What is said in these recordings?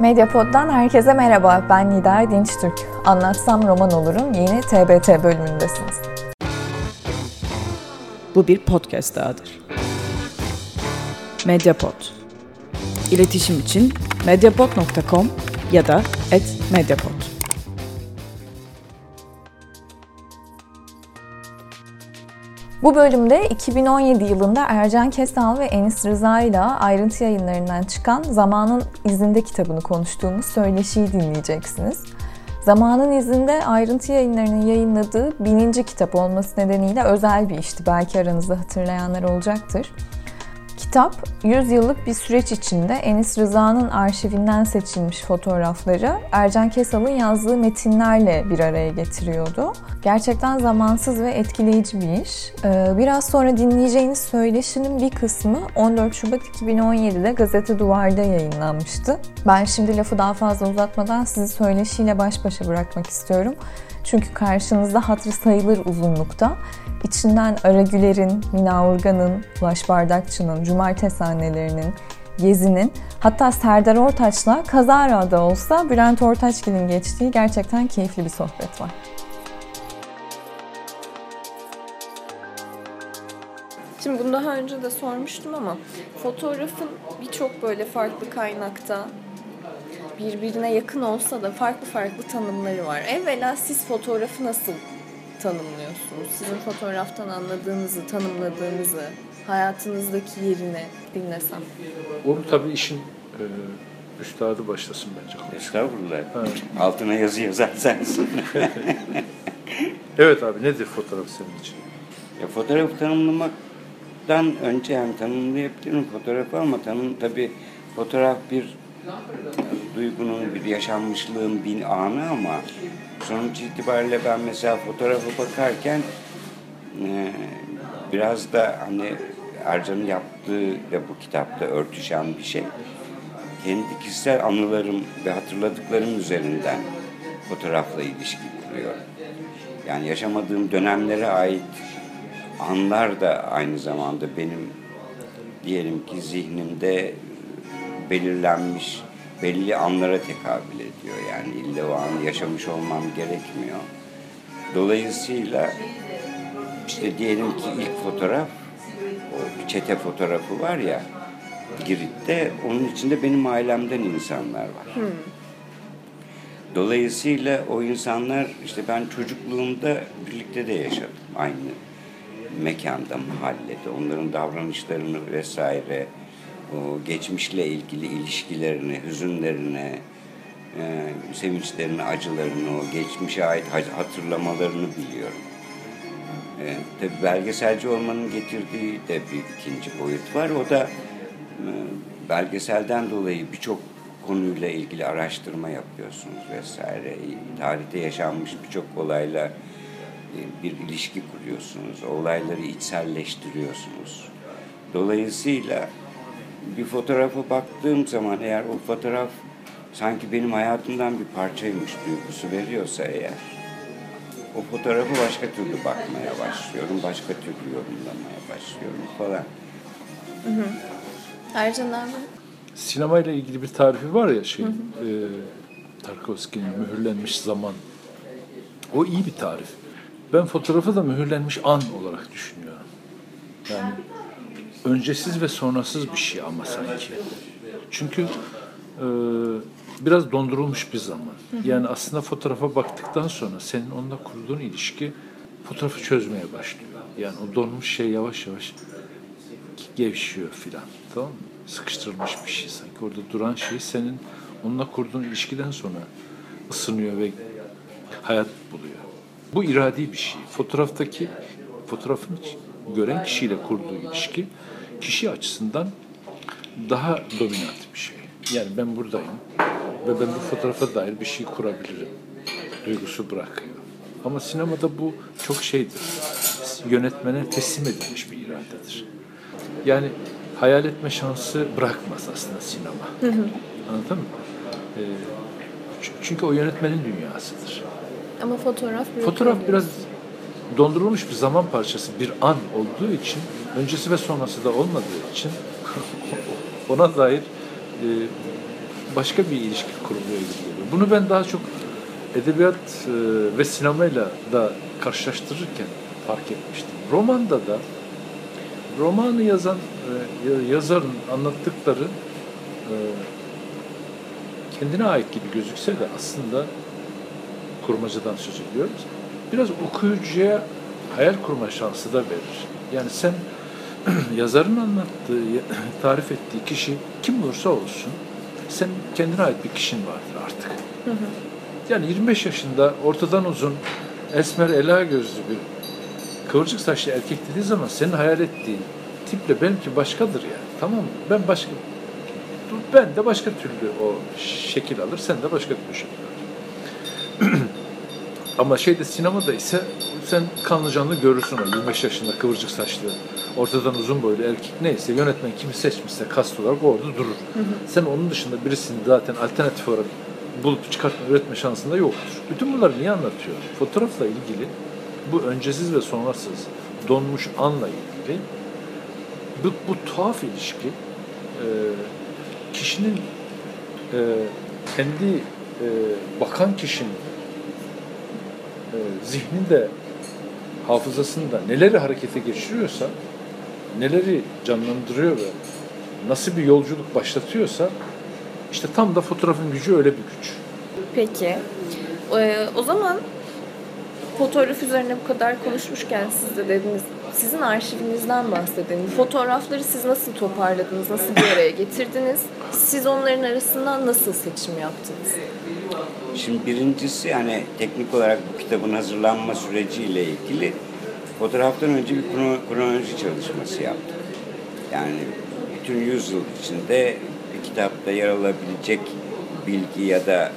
Medyapod'dan herkese merhaba. Ben Nida Dinçtürk. Anlatsam roman olurum yeni TBT bölümündesiniz. Bu bir podcast dahadır. Mediapod. İletişim için mediapod.com ya da @mediapod. Bu bölümde 2017 yılında Ercan Kesal ve Enis Rıza ile ayrıntı yayınlarından çıkan Zamanın İzinde kitabını konuştuğumuz söyleşiyi dinleyeceksiniz. Zamanın izinde ayrıntı yayınlarının yayınladığı bininci kitap olması nedeniyle özel bir işti. Belki aranızda hatırlayanlar olacaktır. Kitap 100 yıllık bir süreç içinde Enis Rıza'nın arşivinden seçilmiş fotoğrafları Ercan Kesal'ın yazdığı metinlerle bir araya getiriyordu. Gerçekten zamansız ve etkileyici bir iş. Ee, biraz sonra dinleyeceğiniz söyleşinin bir kısmı 14 Şubat 2017'de Gazete Duvar'da yayınlanmıştı. Ben şimdi lafı daha fazla uzatmadan sizi söyleşiyle baş başa bırakmak istiyorum. Çünkü karşınızda hatırı sayılır uzunlukta. İçinden Ara Güler'in, Mina Urgan'ın, Ulaş Bardakçı'nın, Cumartesi annelerinin, Gezi'nin hatta Serdar Ortaç'la kazara da olsa Bülent Ortaçgil'in geçtiği gerçekten keyifli bir sohbet var. Şimdi bunu daha önce de sormuştum ama fotoğrafın birçok böyle farklı kaynakta birbirine yakın olsa da farklı farklı tanımları var. Evvela siz fotoğrafı nasıl tanımlıyorsunuz? Sizin fotoğraftan anladığınızı, tanımladığınızı, hayatınızdaki yerini dinlesem. Onu tabii işin e, üstadı başlasın bence. Estağfurullah. Altına yazı yazan sensin. evet abi nedir fotoğraf senin için? ya fotoğrafı tanımlamaktan önce yani tanımlayabilirim fotoğrafı ama tanım tabii fotoğraf bir duygunun, bir yaşanmışlığın bir anı ama sonuç itibariyle ben mesela fotoğrafa bakarken e, biraz da hani Ercan'ın yaptığı ve bu kitapta örtüşen bir şey. Kendi kişisel anılarım ve hatırladıklarım üzerinden fotoğrafla ilişki kuruyorum. Yani yaşamadığım dönemlere ait anlar da aynı zamanda benim diyelim ki zihnimde belirlenmiş belli anlara tekabül ediyor. Yani illa o anı yaşamış olmam gerekmiyor. Dolayısıyla işte diyelim ki ilk fotoğraf o çete fotoğrafı var ya Girit'te onun içinde benim ailemden insanlar var. Hmm. Dolayısıyla o insanlar işte ben çocukluğumda birlikte de yaşadım aynı mekanda, mahallede. Onların davranışlarını vesaire, o geçmişle ilgili ilişkilerini, hüzünlerini, e, sevinçlerini, acılarını, o geçmişe ait hatırlamalarını biliyorum. E, tabii belgeselci olmanın getirdiği de bir ikinci boyut var. O da e, belgeselden dolayı birçok konuyla ilgili araştırma yapıyorsunuz vesaire. Tarihte yaşanmış birçok olayla e, bir ilişki kuruyorsunuz. Olayları içselleştiriyorsunuz. Dolayısıyla bir fotoğrafa baktığım zaman eğer o fotoğraf sanki benim hayatımdan bir parçaymış duygusu veriyorsa eğer o fotoğrafı başka türlü bakmaya başlıyorum. Başka türlü yorumlamaya başlıyorum falan. Hı hı. Ercan abi? Sinemayla ilgili bir tarifi var ya şey, hı hı. E, Tarkovski'nin mühürlenmiş zaman. O iyi bir tarif. Ben fotoğrafı da mühürlenmiş an olarak düşünüyorum. Yani öncesiz ve sonrasız bir şey ama sanki. Çünkü e, biraz dondurulmuş bir zaman. Yani aslında fotoğrafa baktıktan sonra senin onunla kurduğun ilişki fotoğrafı çözmeye başlıyor. Yani o donmuş şey yavaş yavaş gevşiyor filan. Tamam mı? Sıkıştırılmış bir şey sanki. Orada duran şey senin onunla kurduğun ilişkiden sonra ısınıyor ve hayat buluyor. Bu iradi bir şey. Fotoğraftaki fotoğrafın gören kişiyle kurduğu ilişki kişi açısından daha dominant bir şey. Yani ben buradayım ve ben bu fotoğrafa dair bir şey kurabilirim duygusu bırakıyor. Ama sinemada bu çok şeydir. Yönetmene teslim edilmiş bir iradedir. Yani hayal etme şansı bırakmaz aslında sinema. Anladın mı? Ee, çünkü o yönetmenin dünyasıdır. Ama fotoğraf Fotoğraf biraz dondurulmuş bir zaman parçası, bir an olduğu için, öncesi ve sonrası da olmadığı için ona dair e, başka bir ilişki kuruluyor gibi. Bunu ben daha çok edebiyat e, ve sinemayla da karşılaştırırken fark etmiştim. Romanda da romanı yazan e, yazarın anlattıkları e, kendine ait gibi gözükse de aslında kurmacadan söz ediyoruz. Biraz okuyucuya hayal kurma şansı da verir. Yani sen yazarın anlattığı, tarif ettiği kişi kim olursa olsun sen kendine ait bir kişin vardır artık. Yani 25 yaşında ortadan uzun, esmer, ela gözlü bir kıvırcık saçlı erkek dediği zaman senin hayal ettiğin tiple benimki başkadır yani. Tamam mı? Ben başka ben de başka türlü o şekil alır, sen de başka türlü şekil alır. Ama şeyde sinemada ise sen kanlı canlı görürsün o 25 yaşında kıvırcık saçlı, ortadan uzun boylu erkek neyse yönetmen kimi seçmişse kast olarak orada durur. Hı hı. Sen onun dışında birisini zaten alternatif olarak bulup çıkartma, üretme şansında yoktur. Bütün bunları niye anlatıyor? Fotoğrafla ilgili bu öncesiz ve sonrasız donmuş anla ilgili bu, bu tuhaf ilişki e, kişinin e, kendi e, bakan kişinin e, zihninde hafızasında neleri harekete geçiriyorsa neleri canlandırıyor ve nasıl bir yolculuk başlatıyorsa işte tam da fotoğrafın gücü öyle bir güç. Peki. Ee, o zaman fotoğraf üzerine bu kadar konuşmuşken siz de dediniz sizin arşivinizden bahsedelim. Fotoğrafları siz nasıl toparladınız, nasıl bir araya getirdiniz? Siz onların arasından nasıl seçim yaptınız? Şimdi birincisi yani teknik olarak bu kitabın hazırlanma süreciyle ilgili fotoğraftan önce bir kronoloji çalışması yaptık. Yani bütün yüzyıl içinde bir kitapta yer alabilecek bilgi ya da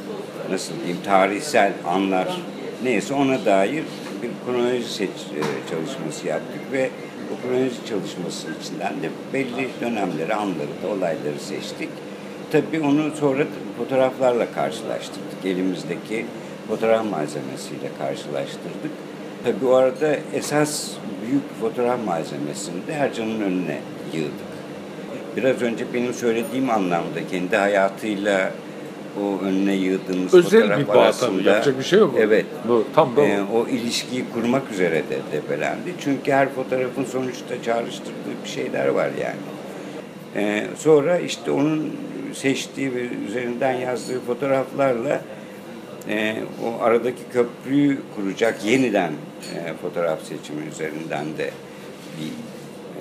nasıl diyeyim tarihsel anlar neyse ona dair bir kronoloji seç, e, çalışması yaptık ve bu kronoloji çalışması içinden de belli dönemleri, anları da olayları seçtik. Tabii onu sonra fotoğraflarla karşılaştırdık. Elimizdeki fotoğraf malzemesiyle karşılaştırdık. Tabii o arada esas büyük fotoğraf malzemesini de Ercan'ın önüne yığdık. Biraz önce benim söylediğim anlamda kendi hayatıyla o önüne yığdığımız Özel fotoğraf bir bağ arasında, tabii. Yapacak bir şey yok. Evet. Bu, tam da e, o ilişkiyi kurmak üzere de debelendi. Çünkü her fotoğrafın sonuçta çağrıştırdığı bir şeyler var yani. E, sonra işte onun seçtiği ve üzerinden yazdığı fotoğraflarla e, o aradaki köprüyü kuracak yeniden e, fotoğraf seçimi üzerinden de bir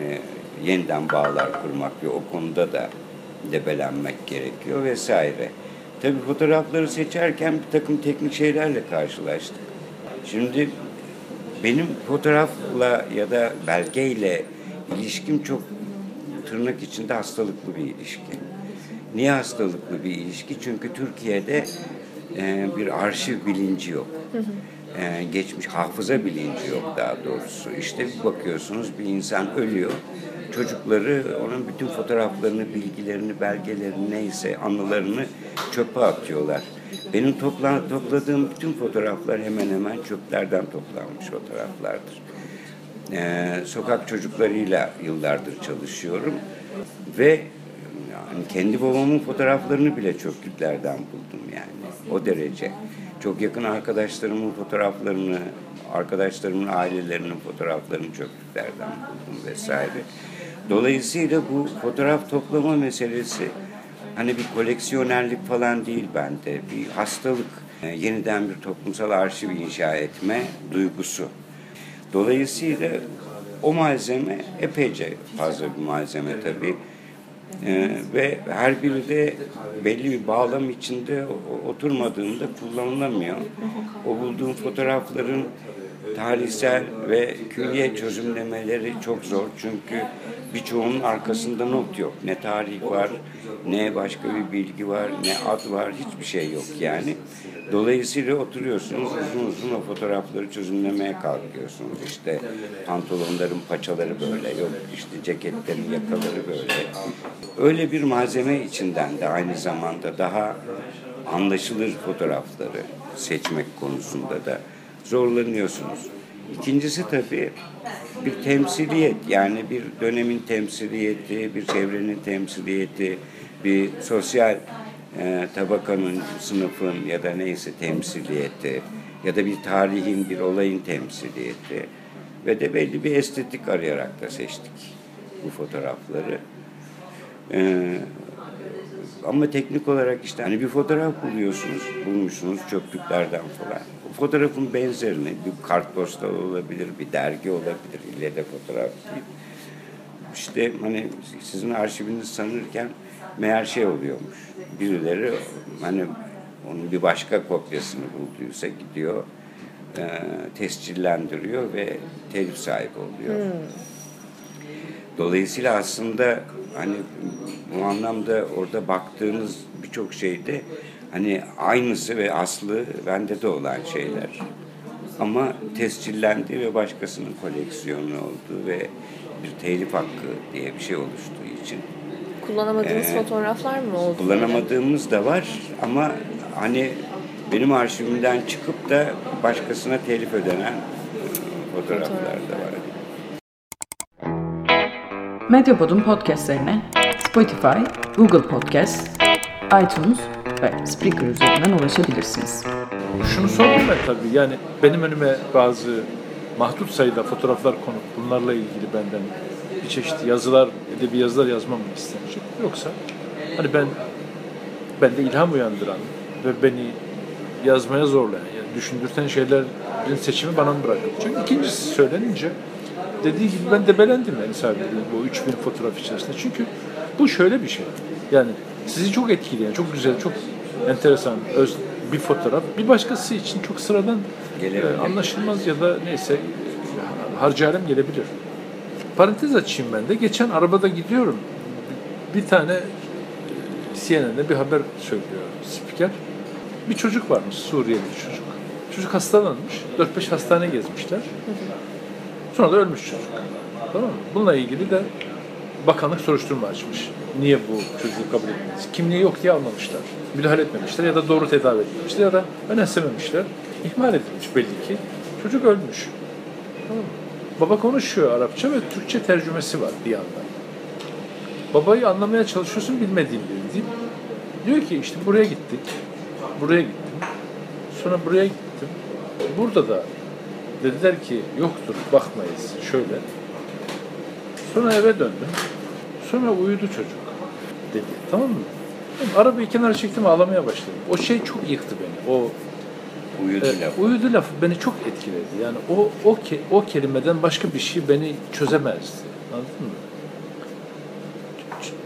e, yeniden bağlar kurmak ve o konuda da debelenmek gerekiyor vesaire. Tabii fotoğrafları seçerken bir takım teknik şeylerle karşılaştık. Şimdi benim fotoğrafla ya da belgeyle ilişkim çok tırnak içinde hastalıklı bir ilişki. Niye hastalıklı bir ilişki? Çünkü Türkiye'de e, bir arşiv bilinci yok. E, geçmiş hafıza bilinci yok daha doğrusu. İşte bir bakıyorsunuz bir insan ölüyor. Çocukları onun bütün fotoğraflarını, bilgilerini, belgelerini neyse anılarını çöpe atıyorlar. Benim topla, topladığım bütün fotoğraflar hemen hemen çöplerden toplanmış fotoğraflardır. Ee, sokak çocuklarıyla yıllardır çalışıyorum ve kendi babamın fotoğraflarını bile çöplüklerden buldum yani o derece. Çok yakın arkadaşlarımın fotoğraflarını, arkadaşlarımın ailelerinin fotoğraflarını çöplüklerden buldum vesaire. Dolayısıyla bu fotoğraf toplama meselesi hani bir koleksiyonerlik falan değil bende. Bir hastalık. E, yeniden bir toplumsal arşiv inşa etme duygusu. Dolayısıyla o malzeme epeyce fazla bir malzeme tabii. Ee, ve her biri de belli bir bağlam içinde oturmadığında kullanılamıyor. O bulduğum fotoğrafların tarihsel ve külliye çözümlemeleri çok zor. Çünkü birçoğunun arkasında not yok. Ne tarih var, ne başka bir bilgi var, ne ad var, hiçbir şey yok yani. Dolayısıyla oturuyorsunuz uzun uzun o fotoğrafları çözümlemeye kalkıyorsunuz. İşte pantolonların paçaları böyle, yok işte ceketlerin yakaları böyle. Öyle bir malzeme içinden de aynı zamanda daha anlaşılır fotoğrafları seçmek konusunda da zorlanıyorsunuz. İkincisi tabii bir temsiliyet yani bir dönemin temsiliyeti, bir çevrenin temsiliyeti, bir sosyal e, tabakanın, sınıfın ya da neyse temsiliyeti ya da bir tarihin, bir olayın temsiliyeti ve de belli bir estetik arayarak da seçtik bu fotoğrafları. Ee, ama teknik olarak işte hani bir fotoğraf buluyorsunuz, bulmuşsunuz çöplüklerden falan. O fotoğrafın benzerini bir kartpostal olabilir, bir dergi olabilir, ille fotoğraf değil. İşte hani sizin arşiviniz sanırken meğer şey oluyormuş. Birileri hani onun bir başka kopyasını bulduysa gidiyor, e, tescillendiriyor ve telif sahibi oluyor. Dolayısıyla aslında hani bu anlamda orada baktığınız birçok şeyde hani aynısı ve aslı bende de olan şeyler. Ama tescillendi ve başkasının koleksiyonu olduğu ve bir telif hakkı diye bir şey oluştuğu için Kullanamadığınız Ee, fotoğraflar mı oldu? kullanamadığımız da var ama hani benim arşivimden çıkıp da başkasına telif ödenen e, fotoğraflar da var. Medyapod'un podcastlerine Spotify, Google Podcast, iTunes ve Spreaker üzerinden ulaşabilirsiniz. Şunu sordum ben tabii yani benim önüme bazı mahdut sayıda fotoğraflar konup bunlarla ilgili benden bir çeşit yazılar, edebi yazılar yazmam istenecek? Yoksa hani ben bende ilham uyandıran ve beni yazmaya zorlayan, yani düşündürten şeylerin seçimi bana mı bırakılacak? İkincisi söylenince dediği gibi ben debelendim yani sadece bu 3000 fotoğraf içerisinde. Çünkü bu şöyle bir şey. Yani sizi çok etkileyen, çok güzel, çok enteresan öz bir fotoğraf bir başkası için çok sıradan e, anlaşılmaz ya da neyse harcayalım gelebilir. Parantez açayım ben de. Geçen arabada gidiyorum. Bir tane CNN'de bir haber söylüyor spiker. Bir çocuk varmış, Suriyeli bir çocuk. Çocuk hastalanmış. 4-5 hastane gezmişler. Sonra da ölmüş çocuk. Tamam mı? Bununla ilgili de bakanlık soruşturma açmış. Niye bu çocuğu kabul etmediniz? Kimliği yok diye almamışlar. Müdahale etmemişler ya da doğru tedavi etmemişler ya da önemsememişler. İhmal edilmiş belli ki. Çocuk ölmüş. Tamam mı? Baba konuşuyor Arapça ve Türkçe tercümesi var bir yandan. Babayı anlamaya çalışıyorsun bilmediğin bir. Diyor ki işte buraya gittik. Buraya gittim. Sonra buraya gittim. Burada da dediler ki yoktur bakmayız şöyle. Sonra eve döndüm. Sonra uyudu çocuk dedi. Tamam mı? Arabayı kenara çektim ağlamaya başladım. O şey çok yıktı beni. O Uyudu e, laf. uyudu lafı beni çok etkiledi. Yani o o ke- o kelimeden başka bir şey beni çözemezdi. Anladın mı?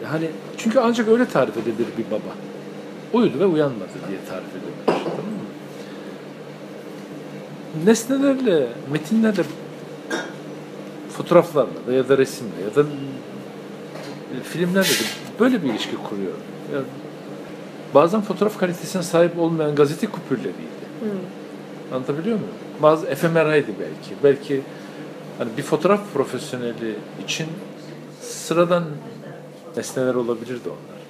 Hani çünkü ancak öyle tarif edilir bir baba. Uyudu ve uyanmadı diye tarif edilir. Tamam mı? Nesnelerle, metinlerle, fotoğraflarla da ya da resimle ya da e, filmlerle de böyle bir ilişki kuruyor. Yani bazen fotoğraf kalitesine sahip olmayan gazete kupürleriydi. Anlatabiliyor muyum? Bazı efemeraydı belki. Belki hani bir fotoğraf profesyoneli için sıradan nesneler olabilirdi onlar.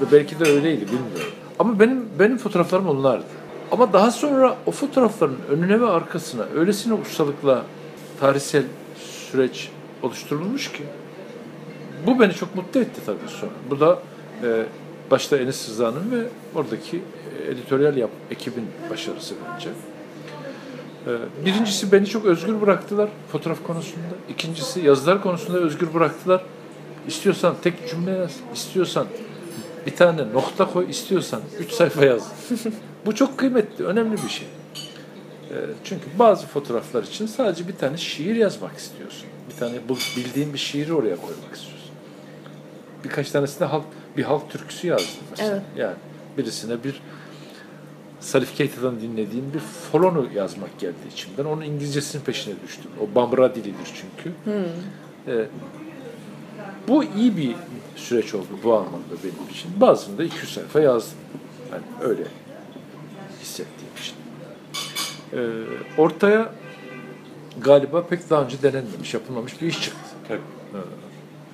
Ve belki de öyleydi bilmiyorum. Ama benim benim fotoğraflarım onlardı. Ama daha sonra o fotoğrafların önüne ve arkasına öylesine ustalıkla tarihsel süreç oluşturulmuş ki bu beni çok mutlu etti tabii sonra. Bu da e, başta Enis Rıza'nın ve oradaki editoryal yap, ekibin başarısı bence. E, birincisi beni çok özgür bıraktılar fotoğraf konusunda. İkincisi yazılar konusunda özgür bıraktılar. İstiyorsan tek cümle yaz, istiyorsan bir tane nokta koy, istiyorsan üç sayfa yaz. Bu çok kıymetli, önemli bir şey. E, çünkü bazı fotoğraflar için sadece bir tane şiir yazmak istiyorsun. Bir tane bildiğin bir şiiri oraya koymak istiyorsun birkaç tanesinde halk bir halk türküsü yazdım mesela. Evet. Yani birisine bir Salif Keita'dan dinlediğim bir folonu yazmak geldi içimden. Onun İngilizcesinin peşine düştüm. O Bambara dilidir çünkü. Ee, bu iyi bir süreç oldu bu anlamda benim için. Bazında 200 sayfa yazdım. Yani öyle hissettiğim için. Ee, ortaya galiba pek daha önce denenmemiş, yapılmamış bir iş çıktı. Tabii.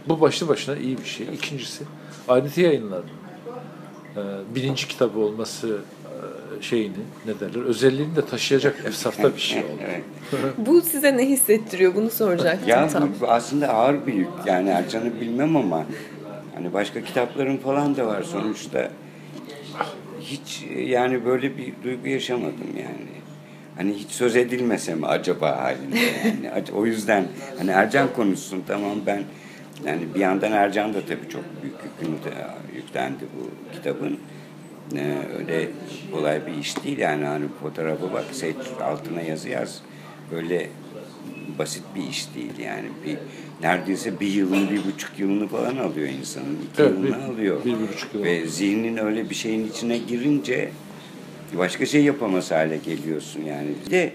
Bu başlı başına iyi bir şey. İkincisi ayrıntı yayınlarının e, birinci kitabı olması e, şeyini ne derler özelliğini de taşıyacak efsafta bir şey oldu. Evet. Bu size ne hissettiriyor? Bunu soracaktım Ya tam. bu aslında ağır bir yük. Yani Ercan'ı bilmem ama hani başka kitaplarım falan da var sonuçta. Hiç yani böyle bir duygu yaşamadım yani. Hani hiç söz edilmese mi acaba halinde yani. O yüzden hani Ercan konuşsun tamam ben yani bir yandan Ercan da tabii çok büyük yükünü de yüklendi bu kitabın. Ee, öyle kolay bir iş değil yani hani fotoğrafa bak seç altına yazı yaz. Öyle basit bir iş değil yani. Bir, neredeyse bir yılın, bir buçuk yılını falan alıyor insanın. iki Evet, yılını bir- alıyor. bir, bir buçuk yıl Ve zihnin öyle bir şeyin içine girince başka şey yapamaz hale geliyorsun yani. Bir de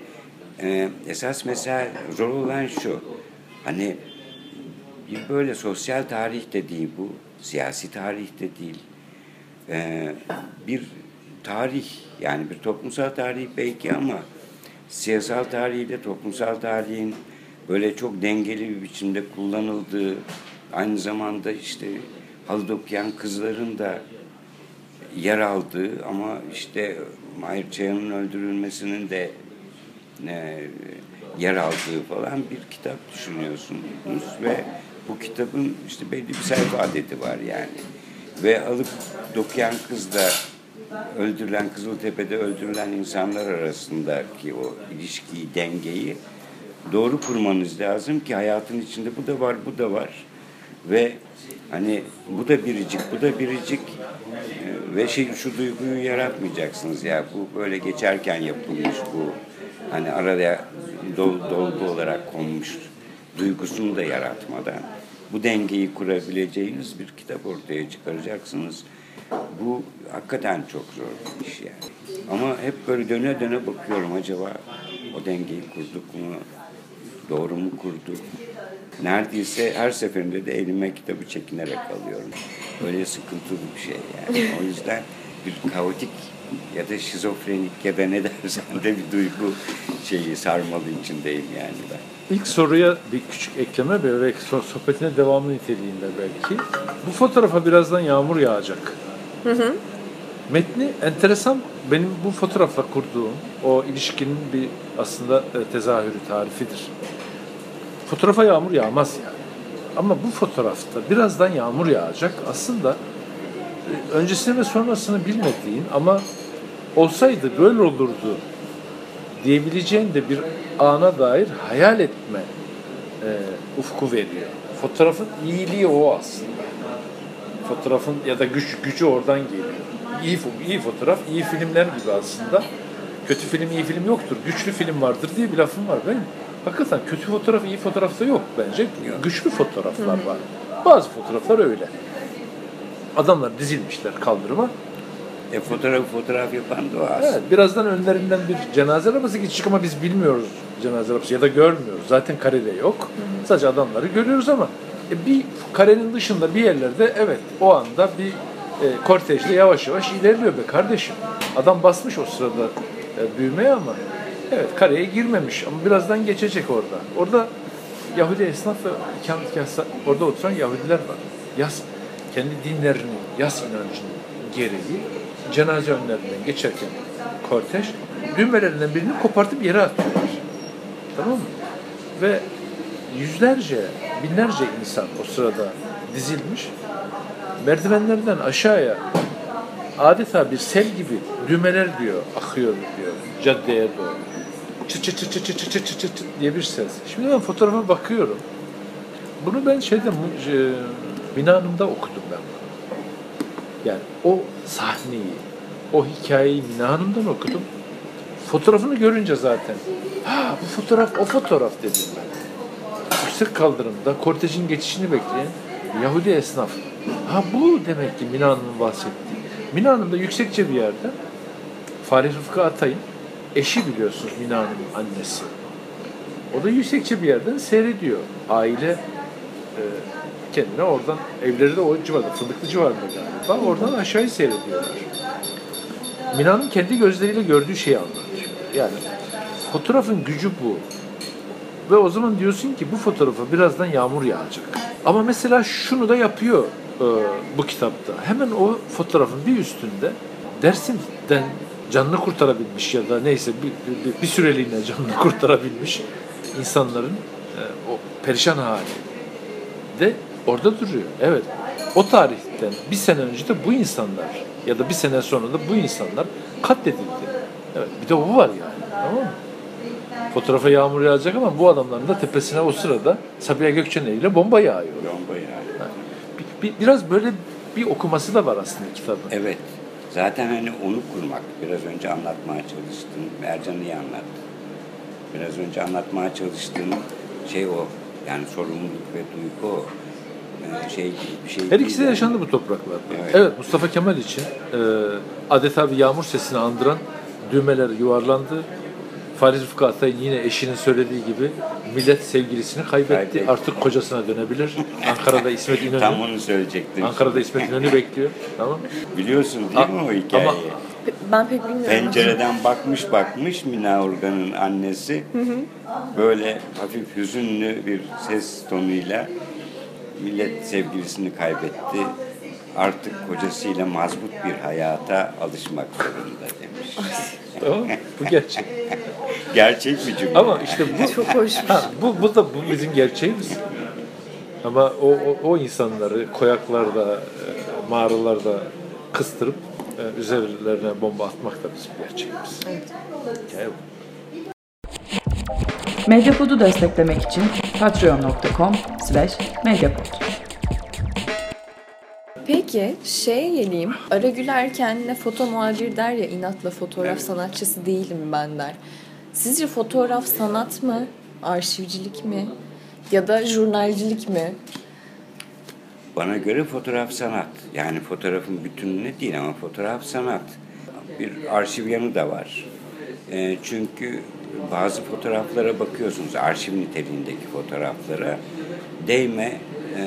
e, esas mesela rol olan şu. Hani bir böyle sosyal tarih de değil bu. Siyasi tarih de değil. E, bir tarih yani bir toplumsal tarih belki ama siyasal tarihiyle toplumsal tarihin böyle çok dengeli bir biçimde kullanıldığı aynı zamanda işte halı okuyan kızların da yer aldığı ama işte Mahir Çayan'ın öldürülmesinin de e, yer aldığı falan bir kitap düşünüyorsunuz ve bu kitabın işte belli bir sayfa adeti var yani. Ve alıp dokuyan kız da öldürülen Kızıltepe'de öldürülen insanlar arasındaki o ilişkiyi, dengeyi doğru kurmanız lazım ki hayatın içinde bu da var, bu da var. Ve hani bu da biricik, bu da biricik Ee, ve şey şu duyguyu yaratmayacaksınız ya bu böyle geçerken yapılmış bu hani araya dol, dolgu olarak konmuş duygusunu da yaratmadan bu dengeyi kurabileceğiniz bir kitap ortaya çıkaracaksınız. Bu hakikaten çok zor bir iş yani. Ama hep böyle döne döne bakıyorum acaba o dengeyi kurduk mu? Doğru mu kurduk? Neredeyse her seferinde de elime kitabı çekinerek alıyorum. Böyle sıkıntılı bir şey yani. O yüzden bir kaotik ya da şizofrenik ya da ne dersen de bir duygu şeyi sarmalı içindeyim yani ben. İlk soruya bir küçük ekleme ve sohbetine devamlı niteliğinde belki. Bu fotoğrafa birazdan yağmur yağacak. Metni enteresan. Benim bu fotoğrafla kurduğum o ilişkinin bir aslında e, tezahürü tarifidir. Fotoğrafa yağmur yağmaz yani. Ama bu fotoğrafta birazdan yağmur yağacak. Aslında e, öncesini ve sonrasını bilmediğin ama olsaydı böyle olurdu diyebileceğin de bir ana dair hayal etme e, ufku veriyor. Fotoğrafın iyiliği o aslında. Fotoğrafın ya da güç gücü oradan geliyor. İyi, iyi fotoğraf, iyi filmler gibi aslında. Kötü film, iyi film yoktur. Güçlü film vardır diye bir lafım var benim. Hakikaten kötü fotoğraf, iyi fotoğrafta yok bence. Güçlü fotoğraflar var. Bazı fotoğraflar öyle. Adamlar dizilmişler kaldırıma. E fotoğraf fotoğraf yapan da o. Evet, birazdan önlerinden bir cenaze arabası geçecek ama biz bilmiyoruz cenaze arabası ya da görmüyoruz. Zaten karede yok. Sadece adamları görüyoruz ama e, bir karenin dışında bir yerlerde evet o anda bir e, kortejde yavaş yavaş ilerliyor be kardeşim. Adam basmış o sırada e, düğmeye ama evet kareye girmemiş ama birazdan geçecek orada. Orada Yahudi esnaf ve ikametgahsa orada oturan Yahudiler var. Yas kendi dinlerini, yas inancının gereği cenaze önlerinden geçerken kortej düğmelerinden birini kopartıp yere atıyorlar. Tamam mı? Ve yüzlerce, binlerce insan o sırada dizilmiş. Merdivenlerden aşağıya adeta bir sel gibi düğmeler diyor, akıyor diyor caddeye doğru. Çıt çıt çıt çıt çıt çıt çıt çıt çıt diye bir ses. Şimdi ben fotoğrafa bakıyorum. Bunu ben şeyde Mu- e, okudum ben. Yani o sahneyi, o hikayeyi Mina Hanım'dan okudum. Fotoğrafını görünce zaten, ha bu fotoğraf o fotoğraf dedim ben. Yüksek kaldırımda kortejin geçişini bekleyen Yahudi esnaf. Ha bu demek ki Mina Hanım'ın bahsettiği. Mina Hanım da yüksekçe bir yerde Fahri Rıfkı Atay'ın eşi biliyorsunuz Mina'nın annesi. O da yüksekçe bir yerden seyrediyor. Aile e, kendine oradan evleri de o civarda, Fındıklı civarında galiba. Oradan aşağıyı seyrediyorlar. Mina'nın kendi gözleriyle gördüğü şeyi anlatıyor. Yani fotoğrafın gücü bu. Ve o zaman diyorsun ki bu fotoğrafa birazdan yağmur yağacak. Ama mesela şunu da yapıyor e, bu kitapta. Hemen o fotoğrafın bir üstünde Dersim'den canını kurtarabilmiş ya da neyse bir, bir, bir süreliğine canını kurtarabilmiş insanların e, o perişan hali de orada duruyor. Evet. O tarihten bir sene önce de bu insanlar ya da bir sene sonra da bu insanlar katledildi. Evet. Bir de o var yani. Tamam mı? Fotoğrafa yağmur yağacak ama bu adamların da tepesine o sırada Sabiha Gökçen ile bomba yağıyor. Bomba. Bir, bir- biraz böyle bir okuması da var aslında kitabın. Evet. Zaten hani onu kurmak. Biraz önce anlatmaya çalıştım. Ercan iyi anlattı. Biraz önce anlatmaya çalıştığım şey o. Yani sorumluluk ve duygu o. Şey gibi bir şey Her ikisi de yani. yaşandı bu topraklarda. Evet. Evet, Mustafa Kemal için e, adeta bir yağmur sesini andıran düğmeler yuvarlandı. Fahri Rıfkı Atay'ın yine eşinin söylediği gibi millet sevgilisini kaybetti. Kaybetti. Artık kocasına dönebilir. Ankara'da İsmet İnönü Tam onu söyleyecektim. Ankara'da İsmet İnönü bekliyor. Tamam. Biliyorsun değil mi o hikayeyi? Ama- Ben pek bilmiyorum. Pencereden bakmış bakmış Mina Urgan'ın annesi böyle hafif hüzünlü bir ses tonuyla millet sevgilisini kaybetti. Artık kocasıyla mazbut bir hayata alışmak zorunda demiş. Tamam. Bu gerçek. Gerçek bir cümle. Ama işte bu Çok. Ha, bu, bu da bu bizim gerçeğimiz. Ama o, o, o insanları koyaklarda, e, mağaralarda kıstırıp e, üzerlerine bomba atmak da bizim gerçeğimiz. Hikaye bu. Medyapod'u desteklemek için patreon.com slash medyapod. Peki şeye geleyim. Ara Güler kendine foto muhabir der ya inatla fotoğraf sanatçısı değilim ben der. Sizce fotoğraf sanat mı? Arşivcilik mi? Ya da jurnalcilik mi? Bana göre fotoğraf sanat. Yani fotoğrafın bütününe değil ama fotoğraf sanat. Bir arşiv yanı da var. E, çünkü bazı fotoğraflara bakıyorsunuz, arşiv niteliğindeki fotoğraflara. Değme e,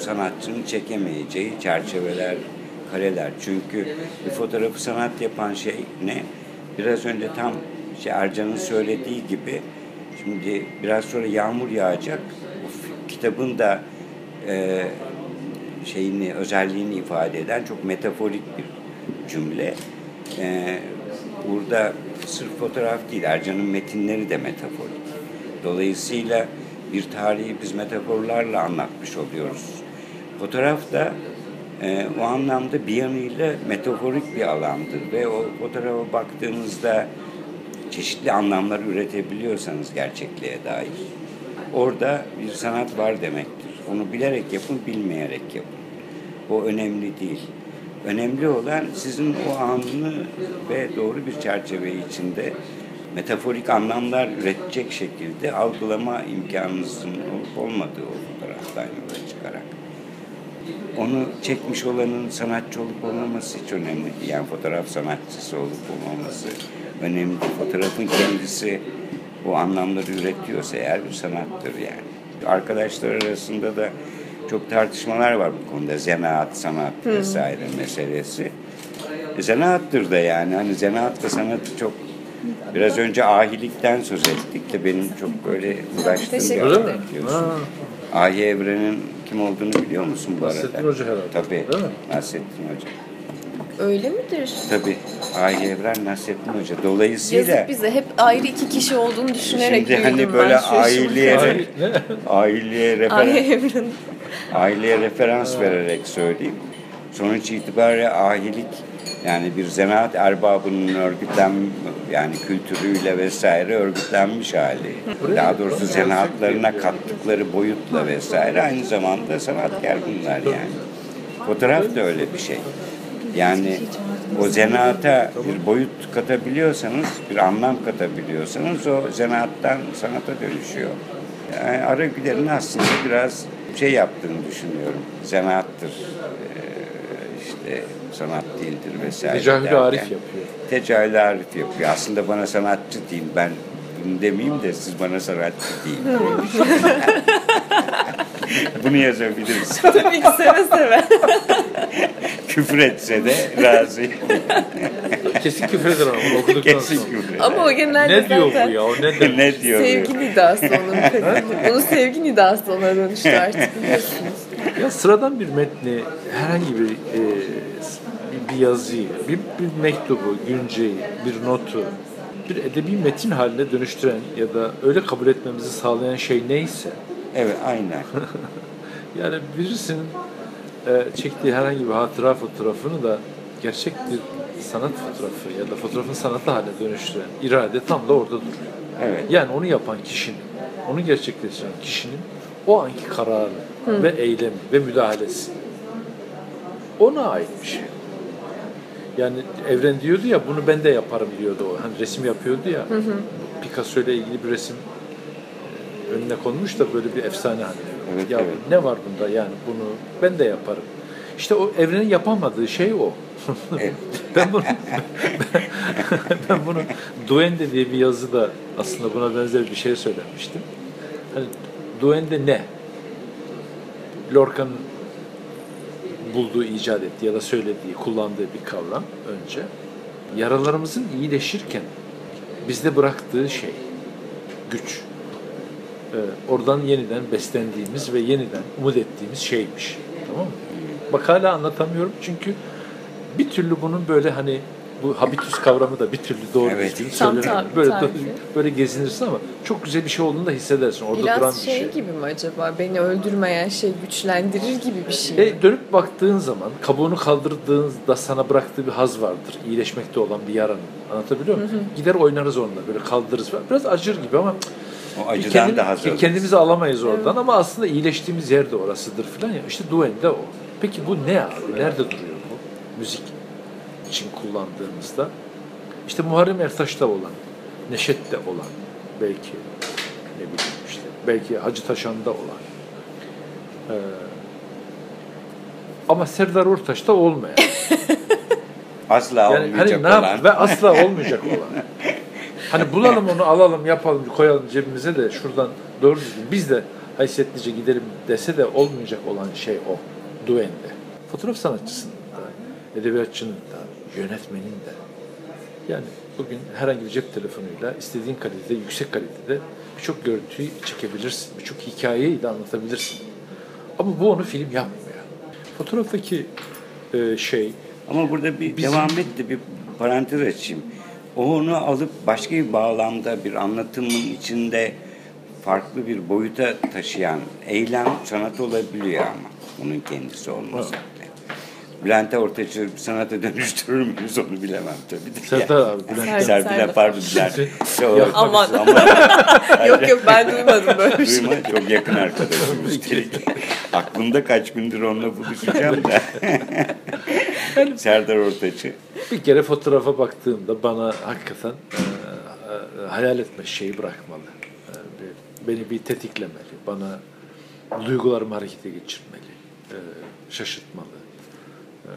sanatçının çekemeyeceği çerçeveler, kareler. Çünkü bir fotoğrafı sanat yapan şey ne? Biraz önce tam şey Ercan'ın söylediği gibi şimdi biraz sonra yağmur yağacak. Bu f- kitabın da e, şeyini, özelliğini ifade eden çok metaforik bir cümle. Ee, burada sırf fotoğraf değil, Ercan'ın metinleri de metaforik. Dolayısıyla bir tarihi biz metaforlarla anlatmış oluyoruz. Fotoğraf da e, o anlamda bir yanıyla metaforik bir alandır ve o fotoğrafa baktığınızda çeşitli anlamlar üretebiliyorsanız gerçekliğe dair orada bir sanat var demektir. Onu bilerek yapın, bilmeyerek yapın. O önemli değil. Önemli olan sizin o anını ve doğru bir çerçeve içinde metaforik anlamlar üretecek şekilde algılama imkanınızın olmadığı o fotoğraftan yola çıkarak. Onu çekmiş olanın sanatçı olup olmaması hiç önemli değil. Yani fotoğraf sanatçısı olup olmaması önemli. Fotoğrafın kendisi o anlamları üretiyorsa eğer bir sanattır yani. Arkadaşlar arasında da çok tartışmalar var bu konuda. Zanaat, sanat vesaire meselesi. E, zanaattır da yani. Hani zanaatla sanatı çok biraz önce ahilikten söz ettik de benim çok böyle uğraştığım bir alan. Ahi Evren'in kim olduğunu biliyor musun bu arada? Nasrettin Hoca herhalde, Tabii. değil mi? Nasrettin Hoca. Öyle midir? Tabii. Ahi Evren Nasrettin Hoca. Dolayısıyla Yazık bize hep ayrı iki kişi olduğunu düşünerek Şimdi hani böyle aileye- ne? aileye referans, aileye referans vererek söyleyeyim. Sonuç itibariyle ahilik yani bir zanaat erbabının örgütlen yani kültürüyle vesaire örgütlenmiş hali. Daha doğrusu zanaatlarına kattıkları boyutla vesaire aynı zamanda sanatkar bunlar yani. Fotoğraf da öyle bir şey. Yani o zanaata bir boyut katabiliyorsanız, bir anlam katabiliyorsanız o zanaattan sanata dönüşüyor. Yani Ara Güler'in aslında biraz şey yaptığını düşünüyorum. Zanaattır. Ee, işte sanat değildir vesaire. Tecahülü derken, Arif yapıyor. Tecahülü Arif yapıyor. Aslında bana sanatçı diyeyim ben bunu demeyeyim de siz bana sanatçı deyin. Bunu yazabiliriz. Tabii ki seve seve. Küfür etse de razıyım. Kesin küfür eder ama okuduktan Kesin sonra. küfür eder. Ama o genelde Ne diyor zaten bu ya? O ne demek? ne diyor? bu? sevgi nidası onun kadını. Onun sevgi nidası ona dönüştü artık biliyorsunuz. Ya sıradan bir metni, herhangi bir, e, bir, bir yazıyı, bir, bir mektubu, günceyi, bir notu, bir edebi metin haline dönüştüren ya da öyle kabul etmemizi sağlayan şey neyse, Evet aynen. yani birisinin e, çektiği herhangi bir hatıra fotoğrafını da gerçek bir sanat fotoğrafı ya da fotoğrafın sanatı haline dönüştüren irade tam da orada duruyor. Evet. Yani onu yapan kişinin, onu gerçekleştiren kişinin o anki kararı ve eylemi ve müdahalesi ona ait bir şey. Yani Evren diyordu ya bunu ben de yaparım diyordu o. Hani resim yapıyordu ya. Picasso ile ilgili bir resim önüne konmuş da böyle bir efsane hani. Evet, ya evet. ne var bunda yani bunu ben de yaparım. İşte o evrenin yapamadığı şey o. Evet. ben bunu ben bunu Duende diye bir yazıda aslında buna benzer bir şey söylemiştim. Hani Duende ne? Lorca'nın bulduğu, icat ettiği ya da söylediği, kullandığı bir kavram önce. Yaralarımızın iyileşirken bizde bıraktığı şey, güç. Ee, oradan yeniden beslendiğimiz ve yeniden umut ettiğimiz şeymiş. Tamam mı? Bak hala anlatamıyorum çünkü bir türlü bunun böyle hani bu habitus kavramı da bir türlü doğru Evet. düzgün tabii, Böyle tabii. böyle gezinirsin ama çok güzel bir şey olduğunu da hissedersin. Orada duran Biraz bir şey şey. gibi mi acaba? Beni öldürmeyen şey güçlendirir gibi bir şey. mi? E, dönüp baktığın zaman kabuğunu kaldırdığında sana bıraktığı bir haz vardır. İyileşmekte olan bir yaranın. Anlatabiliyor muyum? Gider oynarız onunla böyle kaldırırız. Biraz acır gibi ama O acıdan kendimi- da hazır. kendimizi alamayız oradan ama aslında iyileştiğimiz yer de orasıdır falan ya. İşte duende o. Peki bu ne abi? Nerede duruyor bu? Müzik için kullandığımızda. İşte Muharrem Ertaş'ta olan, Neşet'te olan, belki ne bileyim işte, belki Hacı Taşan'da olan. Ee, ama Serdar Ortaç'ta olmayan. Asla Yani olmayacak hani ne olan. yap ve asla olmayacak olan. Hani bulalım onu alalım yapalım koyalım cebimize de şuradan doğru düzgün biz de haysiyetlice gidelim dese de olmayacak olan şey o. Duende. Fotoğraf sanatçısının da, edebiyatçının da, yönetmenin de. Yani bugün herhangi bir cep telefonuyla istediğin kalitede, yüksek kalitede birçok görüntüyü çekebilirsin. Birçok hikayeyi de anlatabilirsin. Ama bu onu film yapmıyor. Fotoğraftaki e, şey Ama burada bir Bizim- devam et de bir parantez açayım. Onu alıp başka bir bağlamda bir anlatımın içinde farklı bir boyuta taşıyan eylem sanat olabiliyor ama onun kendisi olmasa bile. Bülent Ortaç'ı sanata dönüştürür müyüz onu bilemem tabii de. Serdar abi, Bülent Serdar. Serpil'e pardon Bülent. Çok, Yapma Aman. yok yok ben duymadım böyle bir şey. duyma çok yakın arkadaşımız. Aklımda kaç gündür onunla buluşacağım da. Serdar Ortaç'ı. Bir kere fotoğrafa baktığımda bana hakikaten e, e, hayal etme şeyi bırakmalı. E, bir- beni bir tetiklemeli. Bana duygularımı harekete geçirmeli. e, şaşırtmalı. E,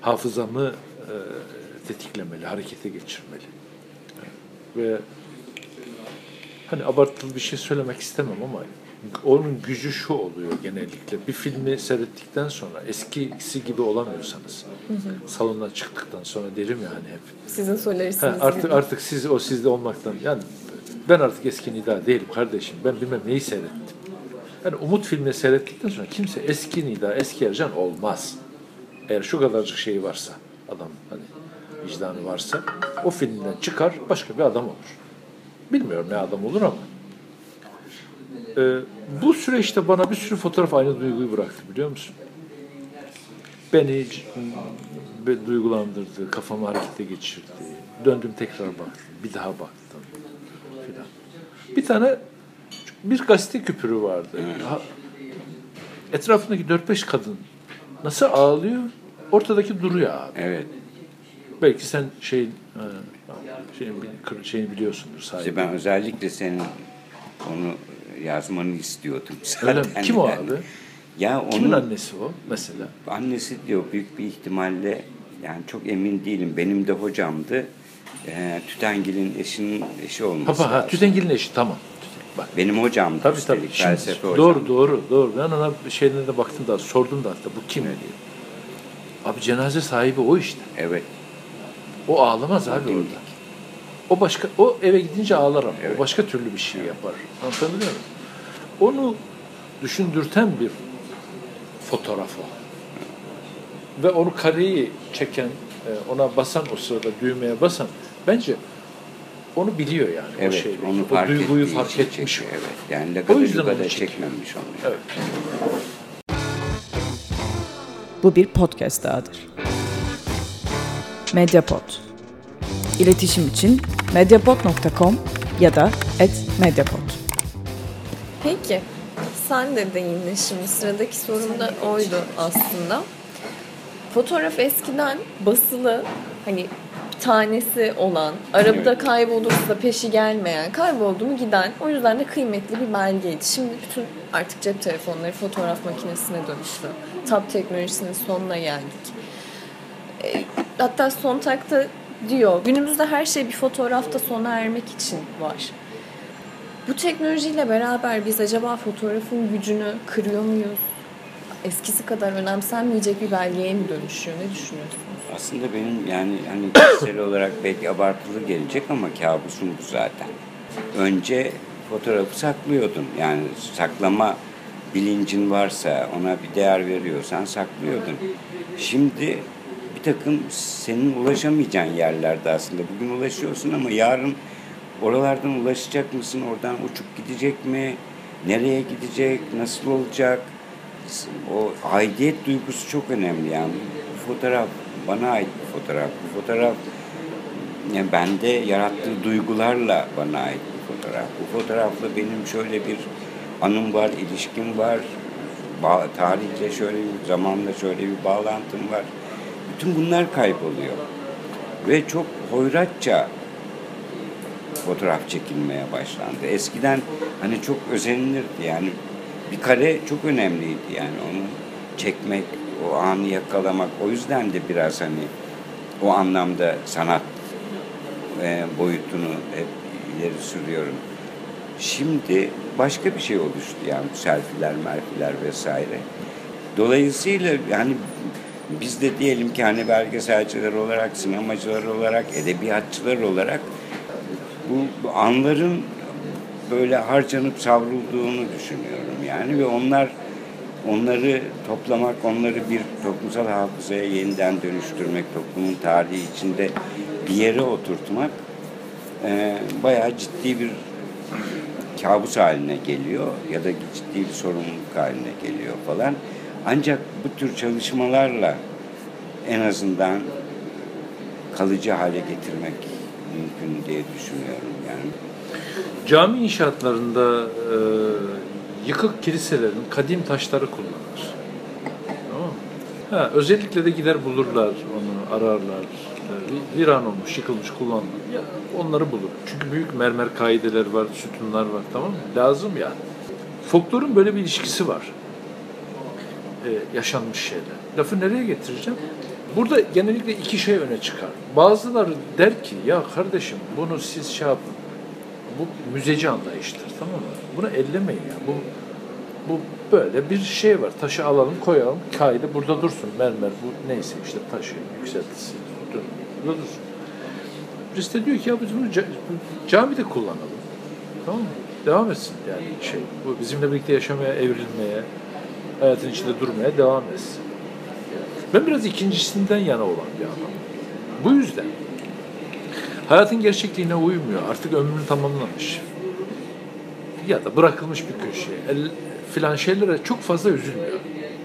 hafızamı e, tetiklemeli, harekete geçirmeli. E, ve hani abartılı bir şey söylemek istemem ama onun gücü şu oluyor genellikle. Bir filmi seyrettikten sonra eskisi gibi olamıyorsanız salondan çıktıktan sonra derim ya hani hep. Sizin Ha, solarisiniz artık gibi. artık siz o sizde olmaktan yani ben artık eski Nida değilim kardeşim. Ben bilmem neyi seyrettim. Yani Umut filmini seyrettikten sonra kimse eski Nida, eski Ercan olmaz. Eğer şu kadarcık şeyi varsa, adam hani vicdanı varsa o filmden çıkar başka bir adam olur. Bilmiyorum ne adam olur ama. Ee, bu süreçte bana bir sürü fotoğraf aynı duyguyu bıraktı biliyor musun? Beni be- duygulandırdı, kafamı harekete geçirdi. Döndüm tekrar baktım, bir daha baktım filan. Bir tane bir gazete küpürü vardı. Ha- etrafındaki 4-5 kadın nasıl ağlıyor? Ortadaki duruyor abi. Evet. Belki sen şeyin ha, şeyin, şeyini biliyorsundur sahibi. İşte ben özellikle senin onu yazmanı istiyordum zaten. Öyle mi? Kim o abi? Ya Kimin onun annesi o mesela? annesi diyor büyük bir ihtimalle yani çok emin değilim. Benim de hocamdı. E, Tütengil'in eşinin eşi olması Ha, ha. Tütengil'in eşi tamam. Bak. Benim hocamdı Tabii üstelik, tabii. Şimdi, felsefe hocam. doğru doğru doğru. Ben ona şeylerine de baktım da sordum da hatta bu kim diye. Abi cenaze sahibi o işte. Evet. O ağlamaz abi Dimdik. orada. O başka o eve gidince ağlar ama. Evet. O başka türlü bir şey yapar. Anlatabiliyor muyum? Onu düşündürten bir fotoğraf o. Ve onu kareyi çeken, e, ona basan o sırada düğmeye basan bence onu biliyor yani Evet, o şeyi. onu o fark duyguyu ettiği fark için etmiş. çekiyor, Evet. Yani O Lagada yüzden Lugada onu çekiyor. çekmemiş onu. Evet. Bu bir podcast dahadır. Mediapod. İletişim için mediapod.com ya da @mediapod. Peki, sen de değindin şimdi. Sıradaki sorum da oydu aslında. Fotoğraf eskiden basılı, hani bir tanesi olan, arabada kaybolursa peşi gelmeyen, kayboldu mu giden, o yüzden de kıymetli bir belgeydi. Şimdi bütün artık cep telefonları fotoğraf makinesine dönüştü. Tab teknolojisinin sonuna geldik. E, hatta Sontag'da diyor, günümüzde her şey bir fotoğrafta sona ermek için var. Bu teknolojiyle beraber biz acaba fotoğrafın gücünü kırıyor muyuz? Eskisi kadar önemsenmeyecek bir belgeye mi dönüşüyor? Ne düşünüyorsunuz? Aslında benim yani hani kişisel olarak belki abartılı gelecek ama kabusum bu zaten. Önce fotoğrafı saklıyordun. Yani saklama bilincin varsa, ona bir değer veriyorsan saklıyordun. Şimdi takım senin ulaşamayacağın yerlerde aslında. Bugün ulaşıyorsun ama yarın oralardan ulaşacak mısın? Oradan uçup gidecek mi? Nereye gidecek? Nasıl olacak? O aidiyet duygusu çok önemli yani. Bu fotoğraf bana ait bir fotoğraf. Bu fotoğraf yani bende yarattığı duygularla bana ait bir fotoğraf. Bu fotoğrafla benim şöyle bir anım var, ilişkim var. Tarihle şöyle bir zamanla şöyle bir bağlantım var. Bütün bunlar kayboluyor. Ve çok hoyratça fotoğraf çekilmeye başlandı. Eskiden hani çok özenilirdi yani bir kare çok önemliydi yani onu çekmek, o anı yakalamak. O yüzden de biraz hani o anlamda sanat e, boyutunu hep ileri sürüyorum. Şimdi başka bir şey oluştu yani selfiler, merfiler vesaire. Dolayısıyla yani biz de diyelim ki hani belgeselciler olarak, sinemacılar olarak, edebiyatçılar olarak bu, bu anların böyle harcanıp savrulduğunu düşünüyorum yani ve onlar onları toplamak, onları bir toplumsal hafızaya yeniden dönüştürmek, toplumun tarihi içinde bir yere oturtmak e, bayağı ciddi bir kabus haline geliyor ya da ciddi bir sorumluluk haline geliyor falan. Ancak bu tür çalışmalarla en azından kalıcı hale getirmek mümkün diye düşünüyorum yani. Cami inşaatlarında e, yıkık kiliselerin kadim taşları kullanılır. Ha, özellikle de gider bulurlar onu, ararlar. E, Viran olmuş, yıkılmış, kullanılır. Ya, onları bulur. Çünkü büyük mermer kaideler var, sütunlar var tamam mı? Lazım yani. Folklorun böyle bir ilişkisi var. E, yaşanmış şeyler. Lafı nereye getireceğim? Burada genellikle iki şey öne çıkar. Bazıları der ki ya kardeşim bunu siz şey yapın. Bu müzeci anlayıştır tamam mı? Bunu ellemeyin ya. Bu bu böyle bir şey var. Taşı alalım koyalım. Kaydı burada dursun. Mermer bu neyse işte taşı yükseltisi. Dur, burada dursun. Birisi de diyor ki ya biz bunu ca- camide kullanalım. Tamam mı? Devam etsin yani şey. Bu bizimle birlikte yaşamaya, evrilmeye, hayatın içinde durmaya devam etsin. Ben biraz ikincisinden yana olan bir adamım. Bu yüzden hayatın gerçekliğine uymuyor. Artık ömrünü tamamlamış. Ya da bırakılmış bir köşeye. El, filan şeylere çok fazla üzülmüyor.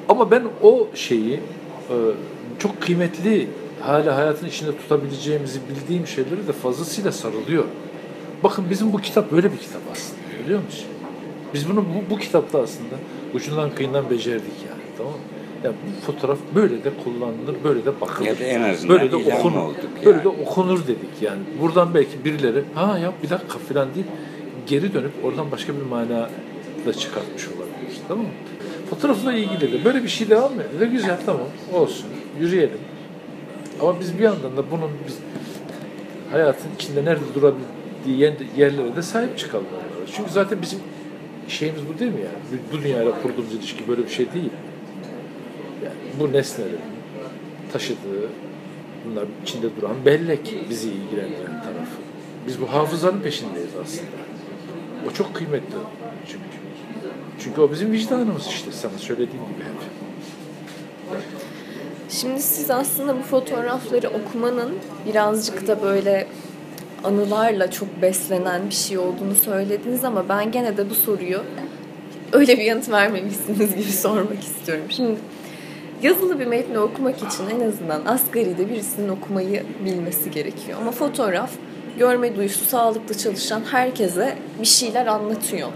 Ama ben o şeyi e, çok kıymetli hala hayatın içinde tutabileceğimizi bildiğim şeyleri de fazlasıyla sarılıyor. Bakın bizim bu kitap böyle bir kitap aslında biliyor musun? Biz bunu bu, bu kitapta aslında ucundan kıyından becerdik yani tamam mı? Yani bu fotoğraf böyle de kullanılır, böyle de bakılır. Ya da en azından böyle de okunur. olduk Böyle yani. de okunur dedik yani. Buradan belki birileri ha ya bir dakika falan deyip geri dönüp oradan başka bir mana da çıkartmış olabilir. Tamam mı? Fotoğrafla ilgili de böyle bir şey devam mı ediyor? Güzel tamam olsun yürüyelim. Ama biz bir yandan da bunun biz hayatın içinde nerede durabildiği yer- yerlere de sahip çıkalım. Çünkü zaten bizim şeyimiz bu değil mi yani? Bu dünyayla kurduğumuz ilişki böyle bir şey değil. Yani bu nesnelerin taşıdığı, bunlar içinde duran bellek bizi ilgilendiren tarafı. Biz bu hafızanın peşindeyiz aslında. O çok kıymetli çünkü. Çünkü o bizim vicdanımız işte sana söylediğim gibi hep. Şimdi siz aslında bu fotoğrafları okumanın birazcık da böyle anılarla çok beslenen bir şey olduğunu söylediniz ama ben gene de bu soruyu öyle bir yanıt vermemişsiniz gibi sormak istiyorum. Şimdi yazılı bir metni okumak için en azından asgari de birisinin okumayı bilmesi gerekiyor. Ama fotoğraf görme duyusu sağlıklı çalışan herkese bir şeyler anlatıyor.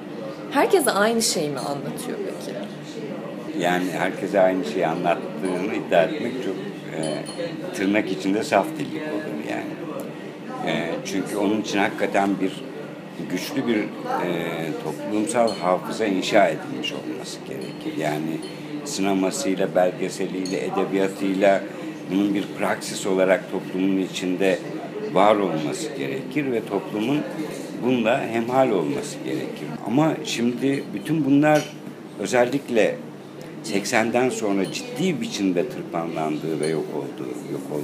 Herkese aynı şeyi mi anlatıyor peki? Yani herkese aynı şeyi anlattığını iddia etmek çok e, tırnak içinde saf dillik olur yani. E, çünkü onun için hakikaten bir güçlü bir e, toplumsal hafıza inşa edilmiş olması gerekir. Yani sinemasıyla, belgeseliyle, edebiyatıyla bunun bir praksis olarak toplumun içinde var olması gerekir ve toplumun bununla hemhal olması gerekir. Ama şimdi bütün bunlar özellikle 80'den sonra ciddi biçimde tırpanlandığı ve yok olduğu, yok ol,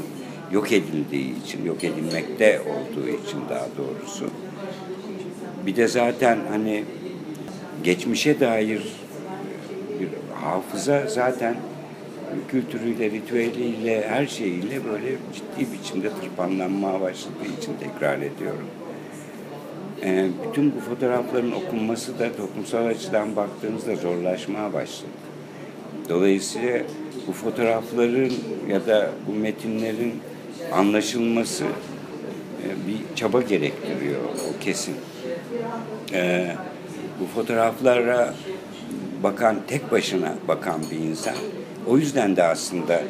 yok edildiği için, yok edilmekte olduğu için daha doğrusu. Bir de zaten hani geçmişe dair bir hafıza zaten kültürüyle, ritüeliyle, her şeyiyle böyle ciddi biçimde tırpanlanmaya başladığı için tekrar ediyorum. Ee, bütün bu fotoğrafların okunması da toplumsal açıdan baktığınızda zorlaşmaya başladı. Dolayısıyla bu fotoğrafların ya da bu metinlerin anlaşılması e, bir çaba gerektiriyor o kesin. Ee, bu fotoğraflara bakan tek başına bakan bir insan o yüzden de aslında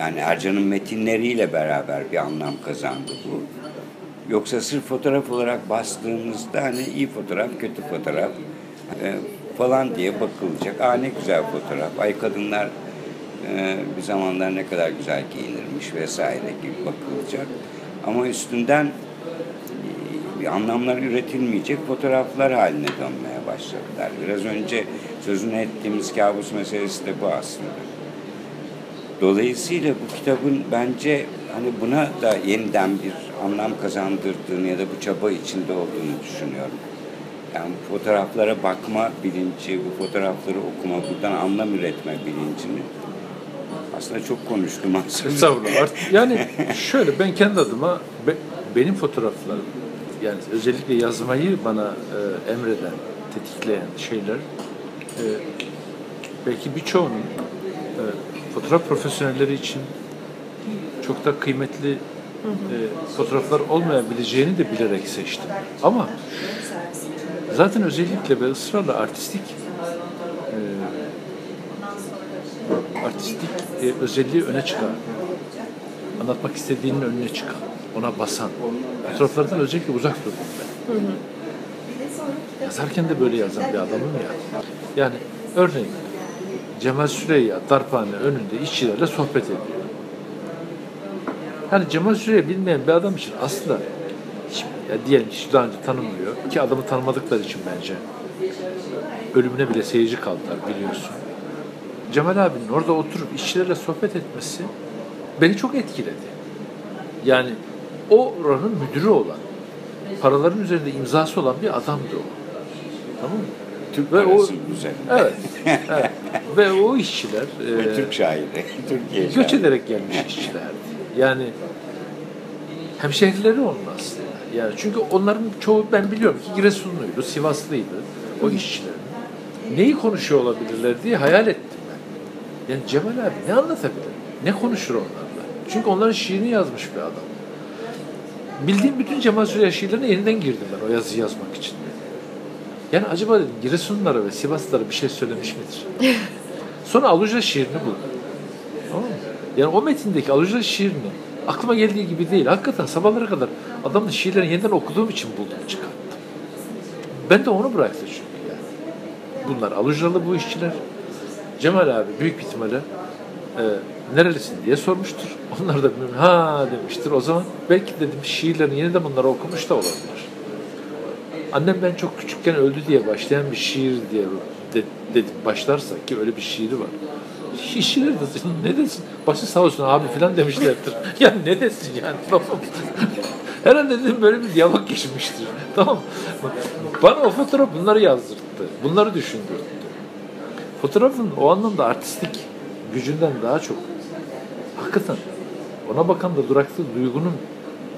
yani Ercan'ın metinleriyle beraber bir anlam kazandı bu. Yoksa sırf fotoğraf olarak bastığımızda hani iyi fotoğraf, kötü fotoğraf e, falan diye bakılacak. Aa ne güzel fotoğraf. Ay kadınlar e, bir zamanlar ne kadar güzel giyinirmiş vesaire gibi bakılacak. Ama üstünden e, anlamlar üretilmeyecek fotoğraflar haline dönmeye başladılar. Biraz önce sözünü ettiğimiz kabus meselesi de bu aslında. Dolayısıyla bu kitabın bence hani buna da yeniden bir anlam kazandırdığını ya da bu çaba içinde olduğunu düşünüyorum. Yani fotoğraflara bakma bilinci, bu fotoğrafları okuma, buradan anlam üretme bilincini aslında çok konuştum aslında. Estağfurullah. Yani şöyle ben kendi adıma be- benim fotoğraflarım yani özellikle yazmayı bana e, emreden, tetikleyen şeyler e, belki birçoğunun e, fotoğraf profesyonelleri için çok da kıymetli e, fotoğraflar olmayabileceğini de bilerek seçtim. Ama zaten özellikle ve ısrarla artistik e, artistik e, özelliği öne çıkan, anlatmak istediğinin önüne çıkan, ona basan. Fotoğraflardan özellikle uzak durdum ben. Yazarken de böyle yazan bir adamım ya. Yani örneğin Cemal Süreyya darphane önünde işçilerle sohbet ediyor. Hani Cemal Süreyya bilmeyen bir adam için aslında ya diyelim ki daha önce tanımıyor ki adamı tanımadıkları için bence ölümüne bile seyirci kaldılar biliyorsun. Cemal abinin orada oturup işçilerle sohbet etmesi beni çok etkiledi. Yani o oranın müdürü olan, paraların üzerinde imzası olan bir adamdı o. Tamam mı? Türk Ve o- üzerinde. Evet. evet. Ve o işçiler Ve e, Türk şairi, Türkiye göç şairi. ederek gelmiş işçilerdi. Yani hemşehrileri onun aslında. Yani çünkü onların çoğu ben biliyorum ki Giresunluydu, Sivaslıydı o işçilerin. Neyi konuşuyor olabilirler diye hayal ettim. Yani Cemal abi ne anlatabilir? Ne konuşur onlarla? Çünkü onların şiirini yazmış bir adam. Bildiğim bütün Cemal Süreya şiirlerine yeniden girdim ben o yazıyı yazmak için. Yani acaba dedim Giresunlulara ve Sivaslılara bir şey söylemiş midir? Sonra Aluca şiirini buldum. Tamam mı? Yani o metindeki Aluca şiirini aklıma geldiği gibi değil. Hakikaten sabahlara kadar adamın şiirlerini yeniden okuduğum için buldum, çıkarttım. Ben de onu bıraktı çünkü yani. Bunlar Alucalı bu işçiler. Cemal abi büyük ihtimalle e, nerelisin diye sormuştur. Onlar da ha demiştir. O zaman belki dedim şiirlerini yeniden bunları okumuş da olabilir. Annem ben çok küçükken öldü diye başlayan bir şiir diye de, dedim başlarsa ki öyle bir şiiri var. Şi- Şiir desin, ne desin? Başı sağ olsun abi falan demişlerdir. ya ne desin yani? Tamam. Herhalde dedim böyle bir diyalog geçmiştir. Tamam. Bana o fotoğraf bunları yazdırdı. Bunları düşündürdü. Fotoğrafın o anlamda artistik gücünden daha çok hakikaten ona bakan da duraklı duygunun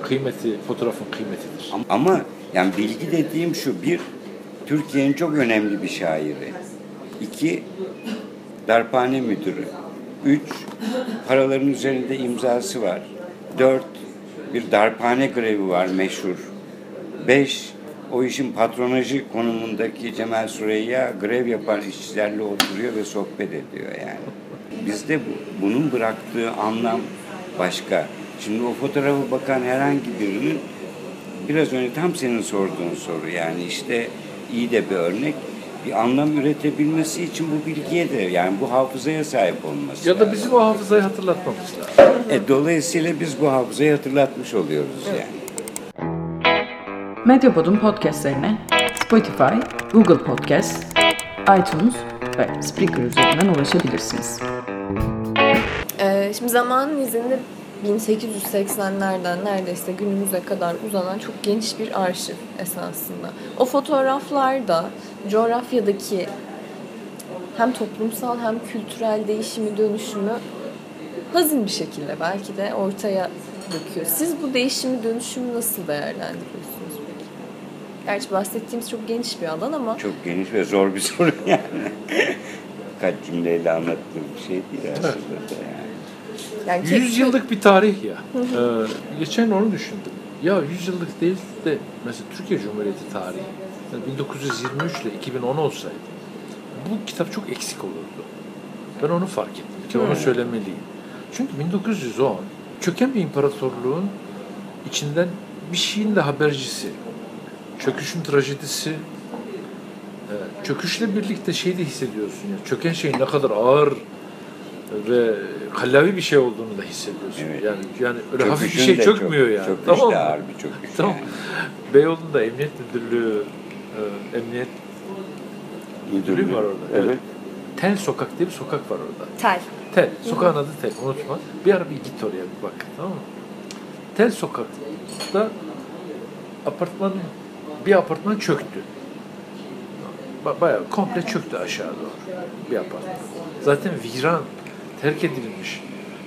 kıymeti, fotoğrafın kıymetidir. Ama yani bilgi dediğim şu bir Türkiye'nin çok önemli bir şairi. İki darphane müdürü. Üç paraların üzerinde imzası var. Dört bir darphane grevi var meşhur. Beş o işin patronajı konumundaki Cemal Süreyya grev yapan işçilerle oturuyor ve sohbet ediyor yani. Bizde bu, bunun bıraktığı anlam başka. Şimdi o fotoğrafa bakan herhangi birinin biraz önce tam senin sorduğun soru yani işte iyi de bir örnek bir anlam üretebilmesi için bu bilgiye de yani bu hafızaya sahip olması Ya da lazım. bizim o hafızayı hatırlatmamız lazım. E, dolayısıyla biz bu hafızayı hatırlatmış oluyoruz yani. Medyapod'un podcastlerine Spotify, Google Podcast, iTunes ve Spreaker üzerinden ulaşabilirsiniz. Ee, şimdi zamanın izinde 1880'lerden neredeyse günümüze kadar uzanan çok geniş bir arşiv esasında. O fotoğraflarda coğrafyadaki hem toplumsal hem kültürel değişimi dönüşümü hazin bir şekilde belki de ortaya döküyor. Siz bu değişimi dönüşümü nasıl değerlendiriyorsunuz? Gerçi bahsettiğimiz çok geniş bir alan ama Çok geniş ve zor bir soru yani. Kaç cümleyle anlattığım bir şey değil aslında da yani. yani tek- 100 yıllık bir tarih ya. Ee, geçen onu düşündüm. Ya 100 yıllık değil de mesela Türkiye Cumhuriyeti tarihi. Yani 1923 ile 2010 olsaydı bu kitap çok eksik olurdu. Ben onu fark ettim ki onu söylemeliyim. Çünkü 1910 çöken bir imparatorluğun içinden bir şeyin de habercisi. Çöküşün trajedisi, e, çöküşle birlikte şey de hissediyorsun ya. Çöken şey ne kadar ağır ve kallavi bir şey olduğunu da hissediyorsun. Evet. Yani yani öyle hafif bir Çöküşün şey çökmüyor çok, yani. Çöküş tamam de ağır bir çöküş Tamam. yani. Beyoğlu'nda Emniyet Müdürlüğü, e, Emniyet Müdürlüğü var orada. Evet. Tel Sokak diye bir sokak var orada. tel. Tel. Sokağın adı Tel. Unutma. Bir ara bir git oraya bir bak. Tamam mı? Tel Sokak'ta apartman bir apartman çöktü. Ba- Bayağı komple çöktü aşağı doğru. Bir apartman. Zaten viran, terk edilmiş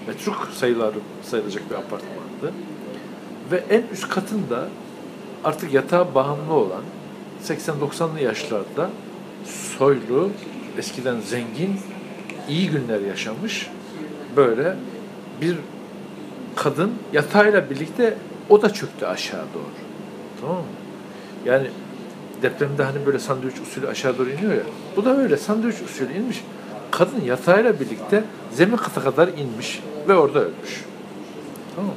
metruk sayıları sayılacak bir apartmandı. Ve en üst katında artık yatağa bağımlı olan 80-90'lı yaşlarda soylu, eskiden zengin, iyi günler yaşamış böyle bir kadın yatağıyla birlikte o da çöktü aşağı doğru. Tamam mı? Yani depremde hani böyle sandviç usulü aşağı doğru iniyor ya. Bu da öyle sandviç usulü inmiş. Kadın yatağıyla birlikte zemin kata kadar inmiş ve orada ölmüş. Tamam?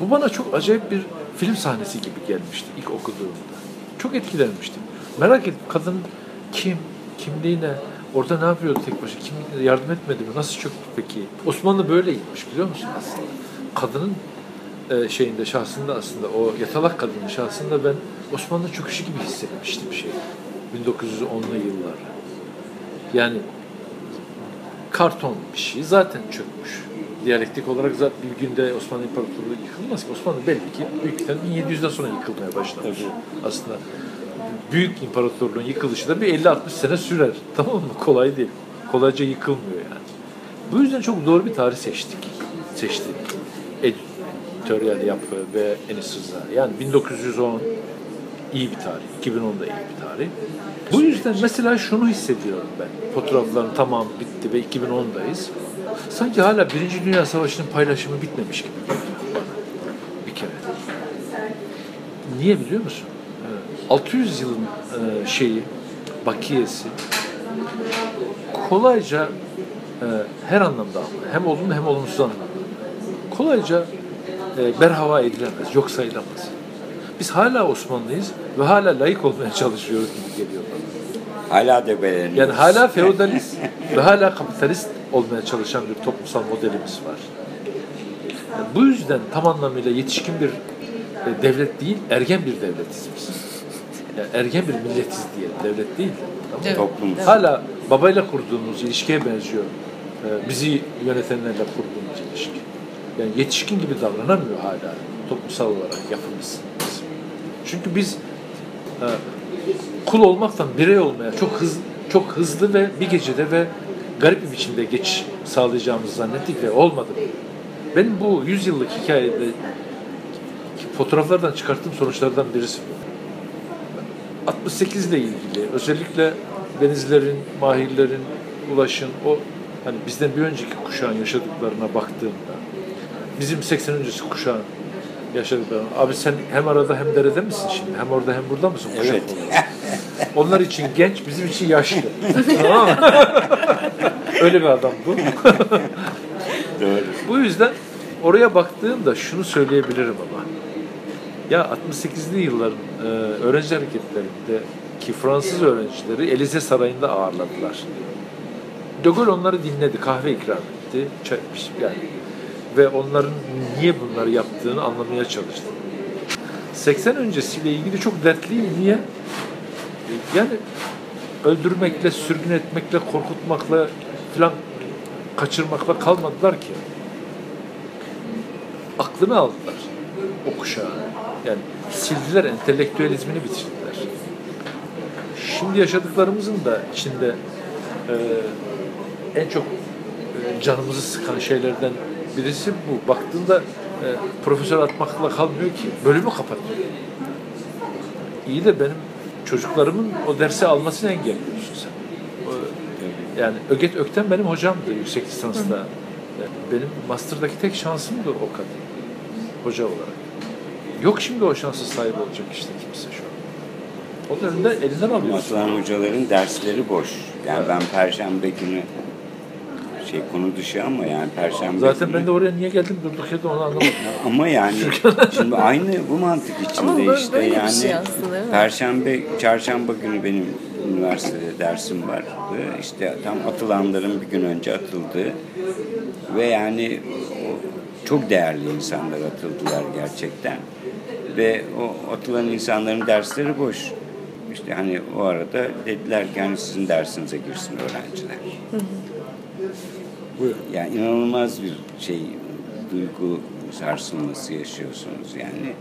Bu bana çok acayip bir film sahnesi gibi gelmişti ilk okuduğumda. Çok etkilenmiştim. Merak ettim kadın kim, kimliği ne, orada ne yapıyordu tek başına, kim yardım etmedi mi, nasıl çöktü peki? Osmanlı böyleymiş biliyor musun aslında? Kadının e, şeyinde, şahsında aslında o yatalak kadının şahsında ben Osmanlı çöküşü gibi hissetmiştim şey. 1910'lu yıllar. Yani karton bir şey zaten çökmüş. Diyalektik olarak zaten bir günde Osmanlı İmparatorluğu yıkılmaz ki. Osmanlı belli ki büyük ihtimalle 1700'den sonra yıkılmaya başlamış. Aslında büyük imparatorluğun yıkılışı da bir 50-60 sene sürer. Tamam mı? Kolay değil. Kolayca yıkılmıyor yani. Bu yüzden çok doğru bir tarih seçtik. Seçtik. Editoryal yapı ve Rıza. Yani 1910 iyi bir tarih. 2010 da iyi bir tarih. Bu yüzden mesela şunu hissediyorum ben. Fotoğrafların tamam bitti ve 2010'dayız. Sanki hala Birinci Dünya Savaşı'nın paylaşımı bitmemiş gibi. Bir kere. Niye biliyor musun? Ee, 600 yılın e, şeyi, bakiyesi kolayca e, her anlamda hem olumlu hem olumsuz anlamda kolayca berhava edilemez, yok sayılamaz. Biz hala Osmanlıyız ve hala layık olmaya çalışıyoruz gibi geliyor bana. Hala debeleniyoruz. Yani hala feodalist ve hala kapitalist olmaya çalışan bir toplumsal modelimiz var. Yani bu yüzden tam anlamıyla yetişkin bir e, devlet değil, ergen bir devletiz biz. Yani ergen bir milletiz diye, devlet değil. Tamam? Toplum. Hala babayla kurduğumuz ilişkiye benziyor. Ee, bizi yönetenlerle kurduğumuz ilişki. Yani yetişkin gibi davranamıyor hala toplumsal olarak yapımız. Çünkü biz e, kul olmaktan birey olmaya çok hızlı çok hızlı ve bir gecede ve garip bir biçimde geçiş sağlayacağımızı zannettik ve olmadı. Benim bu 100 yıllık hikayede fotoğraflardan çıkarttığım sonuçlardan birisi bu. 68 ile ilgili özellikle denizlerin, mahirlerin, ulaşın o hani bizden bir önceki kuşağın yaşadıklarına baktığımda bizim 80 öncesi kuşağın yaşadıklarına abi sen hem arada hem derede misin şimdi? Hem orada hem burada mısın? Kuşak Evet. olarak. Onlar için genç, bizim için yaşlı. tamam? Öyle bir adam bu. Doğru. Bu yüzden oraya baktığımda şunu söyleyebilirim ama. Ya 68'li yılların e, öğrenci hareketlerinde ki Fransız öğrencileri Elize Sarayı'nda ağırladılar. De Gaulle onları dinledi, kahve ikram etti. Çay, yani ve onların niye bunları yaptığını anlamaya çalıştı. 80 öncesiyle ilgili çok dertliyim. Niye? Yani öldürmekle, sürgün etmekle, korkutmakla filan kaçırmakla kalmadılar ki. Aklını aldılar o kuşağı. Yani sildiler, entelektüelizmini bitirdiler. Şimdi yaşadıklarımızın da içinde e, en çok canımızı sıkan şeylerden birisi bu. Baktığında e, profesör atmakla kalmıyor ki. Bölümü kapatıyor. İyi de benim çocuklarımın o dersi almasını engelliyorsun sen. O- yani Öget Ökten benim hocamdı yüksek lisansta. Benim master'daki tek şansımdı o kadın. Hoca olarak. Yok şimdi o şansı sahip olacak işte kimse şu an. Onun önünde elinden alıyorsun. Atılan hocaların dersleri boş. Yani ben perşembe günü şey konu dışı ama yani perşembe Zaten günü ben de oraya niye geldim durduk yerde onu anlamadım. ama yani şimdi aynı bu mantık Ama içinde böyle- işte böyle bir yani şey aslında, perşembe çarşamba günü benim üniversitede dersim vardı. İşte tam atılanların bir gün önce atıldı ve yani çok değerli insanlar atıldılar gerçekten. Ve o atılan insanların dersleri boş. İşte hani o arada dediler ki hani sizin dersinize girsin öğrenciler. Buyur. Yani inanılmaz bir şey duygu sarsılması yaşıyorsunuz yani.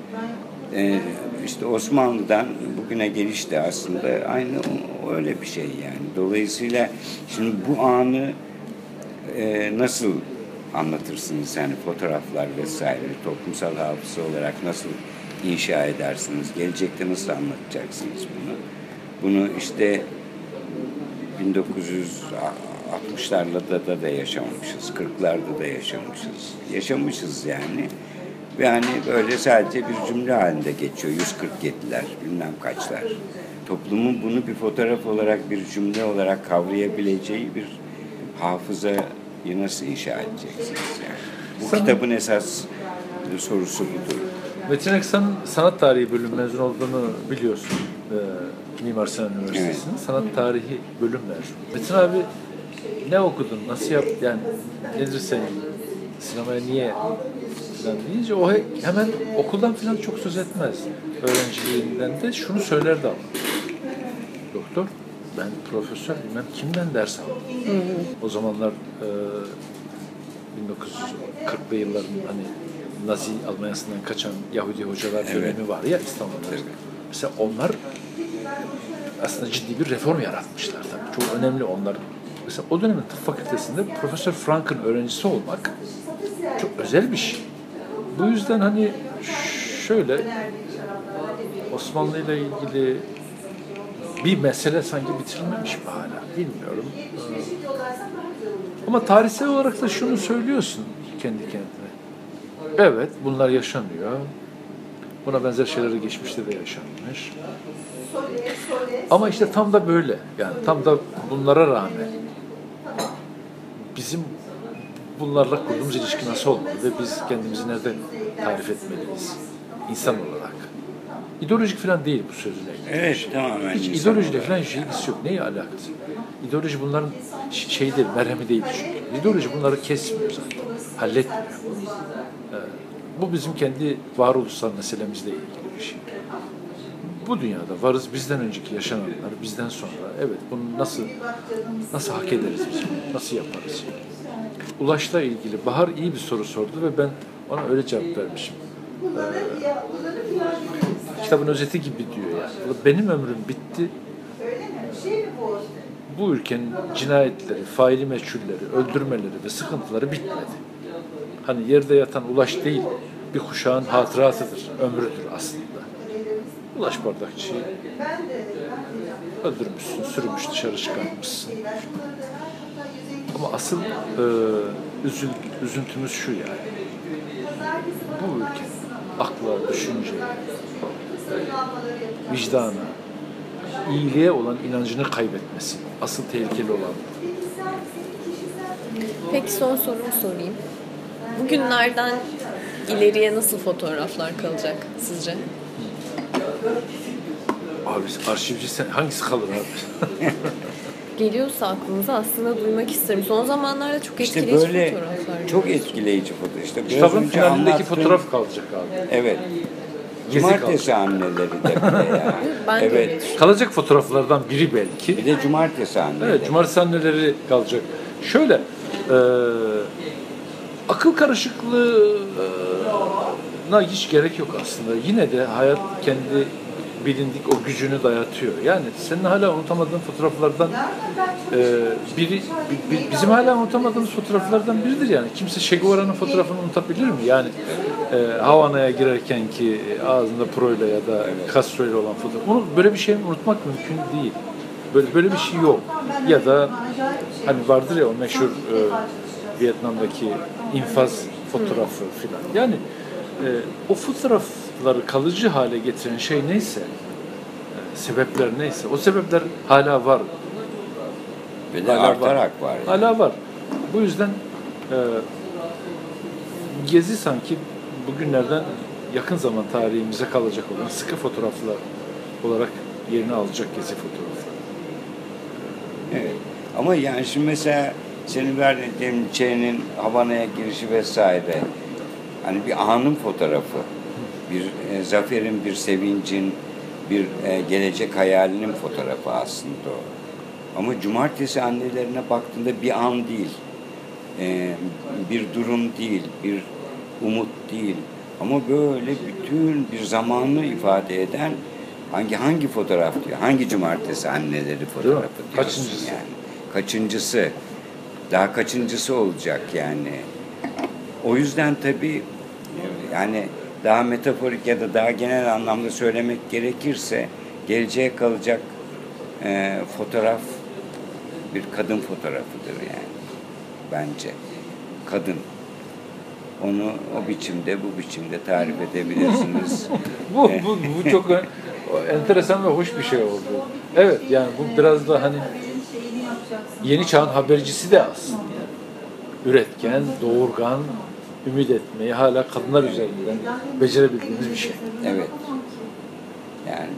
Ee, işte Osmanlı'dan bugüne geliş de aslında aynı öyle bir şey yani. Dolayısıyla şimdi bu anı e, nasıl anlatırsınız yani fotoğraflar vesaire toplumsal hafıza olarak nasıl inşa edersiniz? Gelecekte nasıl anlatacaksınız bunu? Bunu işte 1960'larda da, da yaşamamışız, 40'larda da yaşamışız. Yaşamışız yani. Ve hani böyle sadece bir cümle halinde geçiyor. 147'ler, bilmem kaçlar. Toplumun bunu bir fotoğraf olarak, bir cümle olarak kavrayabileceği bir hafızayı nasıl inşa edeceksiniz yani? Bu Sana- kitabın esas sorusu budur. Metin Eksan'ın sanat tarihi bölüm mezun olduğunu biliyorsun. Ee, Mimar Sinan Üniversitesi'nin sanat tarihi bölüm mezunu. Metin abi ne okudun, nasıl yaptın, yani nedir senin sinemaya niye falan deyince o he- hemen okuldan falan çok söz etmez. Öğrenciliğinden de şunu söylerdi ama. Doktor, ben profesör bilmem kimden ders aldım. O zamanlar e, 1940'lı yılların hani Nazi Almanya'sından kaçan Yahudi hocalar dönemi var ya İstanbul'da. Mesela onlar aslında ciddi bir reform yaratmışlar tabii. Çok önemli onlar. Mesela o dönemin tıp fakültesinde Profesör Frank'ın öğrencisi olmak çok özel bir şey. Bu yüzden hani şöyle Osmanlı ile ilgili bir mesele sanki bitirilmemiş mi hala bilmiyorum. Ee, Ama tarihsel olarak da şunu söylüyorsun kendi kendine. Evet bunlar yaşanıyor. Buna benzer şeyler de geçmişte de yaşanmış. Ama işte tam da böyle. Yani tam da bunlara rağmen bizim bunlarla kurduğumuz ilişki nasıl olmalı ve biz kendimizi nerede tarif etmeliyiz insan olarak. İdeolojik falan değil bu sözüne. Evet tamamen. Hiç ideolojiyle falan hiç ilgisi yok. Neye alakası? İdeoloji bunların şey değil, merhemi değil çünkü. İdeoloji bunları kesmiyor zaten. Halletmiyor. Ee, bu bizim kendi varoluşsal meselemizle ilgili bir şey. Bu dünyada varız bizden önceki yaşananlar, bizden sonra. Evet bunu nasıl nasıl hak ederiz biz? Nasıl yaparız? Ulaş'la ilgili Bahar iyi bir soru sordu ve ben ona öyle cevap vermişim. Ee, kitabın özeti gibi diyor yani. Benim ömrüm bitti. Bu ülkenin cinayetleri, faili meçhulleri, öldürmeleri ve sıkıntıları bitmedi. Hani yerde yatan Ulaş değil, bir kuşağın hatıratıdır, ömrüdür aslında. Ulaş Bardakçı'yı öldürmüşsün, sürmüş dışarı çıkarmışsın. Ama asıl e, üzül, üzüntümüz şu yani. Bu ülkenin akla, düşünceye, vicdana, iyiliğe olan inancını kaybetmesi. Asıl tehlikeli olan. Peki son sorumu sorayım. Bugünlerden ileriye nasıl fotoğraflar kalacak sizce? Abi arşivci sen hangisi kalır abi? Geliyorsa aklınıza aslında duymak isterim. Son zamanlarda çok İşte etkileyici böyle fotoğraflar. çok etkileyici fotoğraf. İşte biraz Kitabın önce finalindeki anlattığım- fotoğraf kalacak abi. Evet. Gezi Cumartesi anneleri de de yani. Ben de evet. düşünüyorum. Kalacak fotoğraflardan biri belki. Bir de cumartesi anneleri. Evet, cumartesi anneleri kalacak. Şöyle, e, akıl karışıklığına hiç gerek yok aslında. Yine de hayat kendi bilindik o gücünü dayatıyor. Yani senin hala unutamadığın fotoğraflardan e, biri, bi- bi- bizim hala unutamadığımız fotoğraflardan biridir yani. Kimse Che Guevara'nın fotoğrafını unutabilir mi? Yani e, Havana'ya girerken ki ağzında proyla ya da Castro ile olan fotoğraf. Onu böyle bir şey unutmak mümkün değil. Böyle böyle bir şey yok. Ya da hani vardır ya o meşhur e, Vietnam'daki infaz fotoğrafı filan. Yani e, o fotoğrafları kalıcı hale getiren şey neyse, e, sebepler neyse, o sebepler hala var. Ve de Hala artarak var. yani. Hala var. Bu yüzden e, Gezi sanki bugünlerden yakın zaman tarihimize kalacak olan sıkı fotoğraflar olarak yerini alacak Gezi fotoğrafları. Evet. Ama yani şimdi mesela senin verdiğin Çe'nin Havana'ya girişi vesaire hani bir anın fotoğrafı, bir e, zaferin, bir sevincin, bir e, gelecek hayalinin fotoğrafı aslında o. Ama cumartesi annelerine baktığında bir an değil, e, bir durum değil, bir umut değil. Ama böyle bütün bir zamanı ifade eden hangi hangi fotoğraf diyor, hangi cumartesi anneleri fotoğrafı diyorsun Kaçıncısı? yani. Kaçıncısı, daha kaçıncısı olacak yani. O yüzden tabii yani daha metaforik ya da daha genel anlamda söylemek gerekirse geleceğe kalacak e, fotoğraf bir kadın fotoğrafıdır yani bence. Kadın. Onu o biçimde, bu biçimde tarif edebilirsiniz. Bu, bu, bu çok enteresan ve hoş bir şey oldu. Evet yani bu biraz da hani yeni çağın habercisi de aslında. Üretken, doğurgan, ümit etmeyi hala kadınlar üzerinden becerebildiğimiz bir şey. Evet. Yani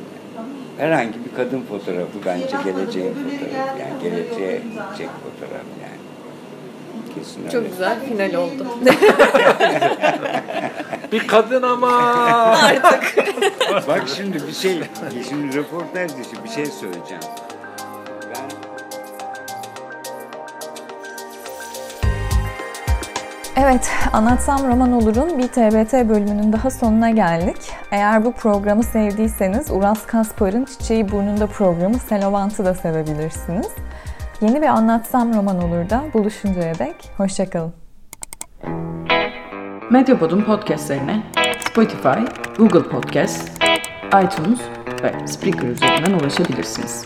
herhangi bir kadın fotoğrafı bence geleceğin fotoğrafı. Yani geleceğe gidecek fotoğraf yani. Kesin öyle. Çok güzel final oldu. Bir kadın ama Bak şimdi bir şey, şimdi röportaj dışı bir şey söyleyeceğim. Evet, Anlatsam Roman Olur'un bir TBT bölümünün daha sonuna geldik. Eğer bu programı sevdiyseniz Uras Kaspar'ın Çiçeği Burnunda programı Selovant'ı da sevebilirsiniz. Yeni bir Anlatsam Roman Olur'da buluşuncaya dek hoşçakalın. Medyapod'un podcastlerine Spotify, Google Podcast, iTunes ve Spreaker üzerinden ulaşabilirsiniz.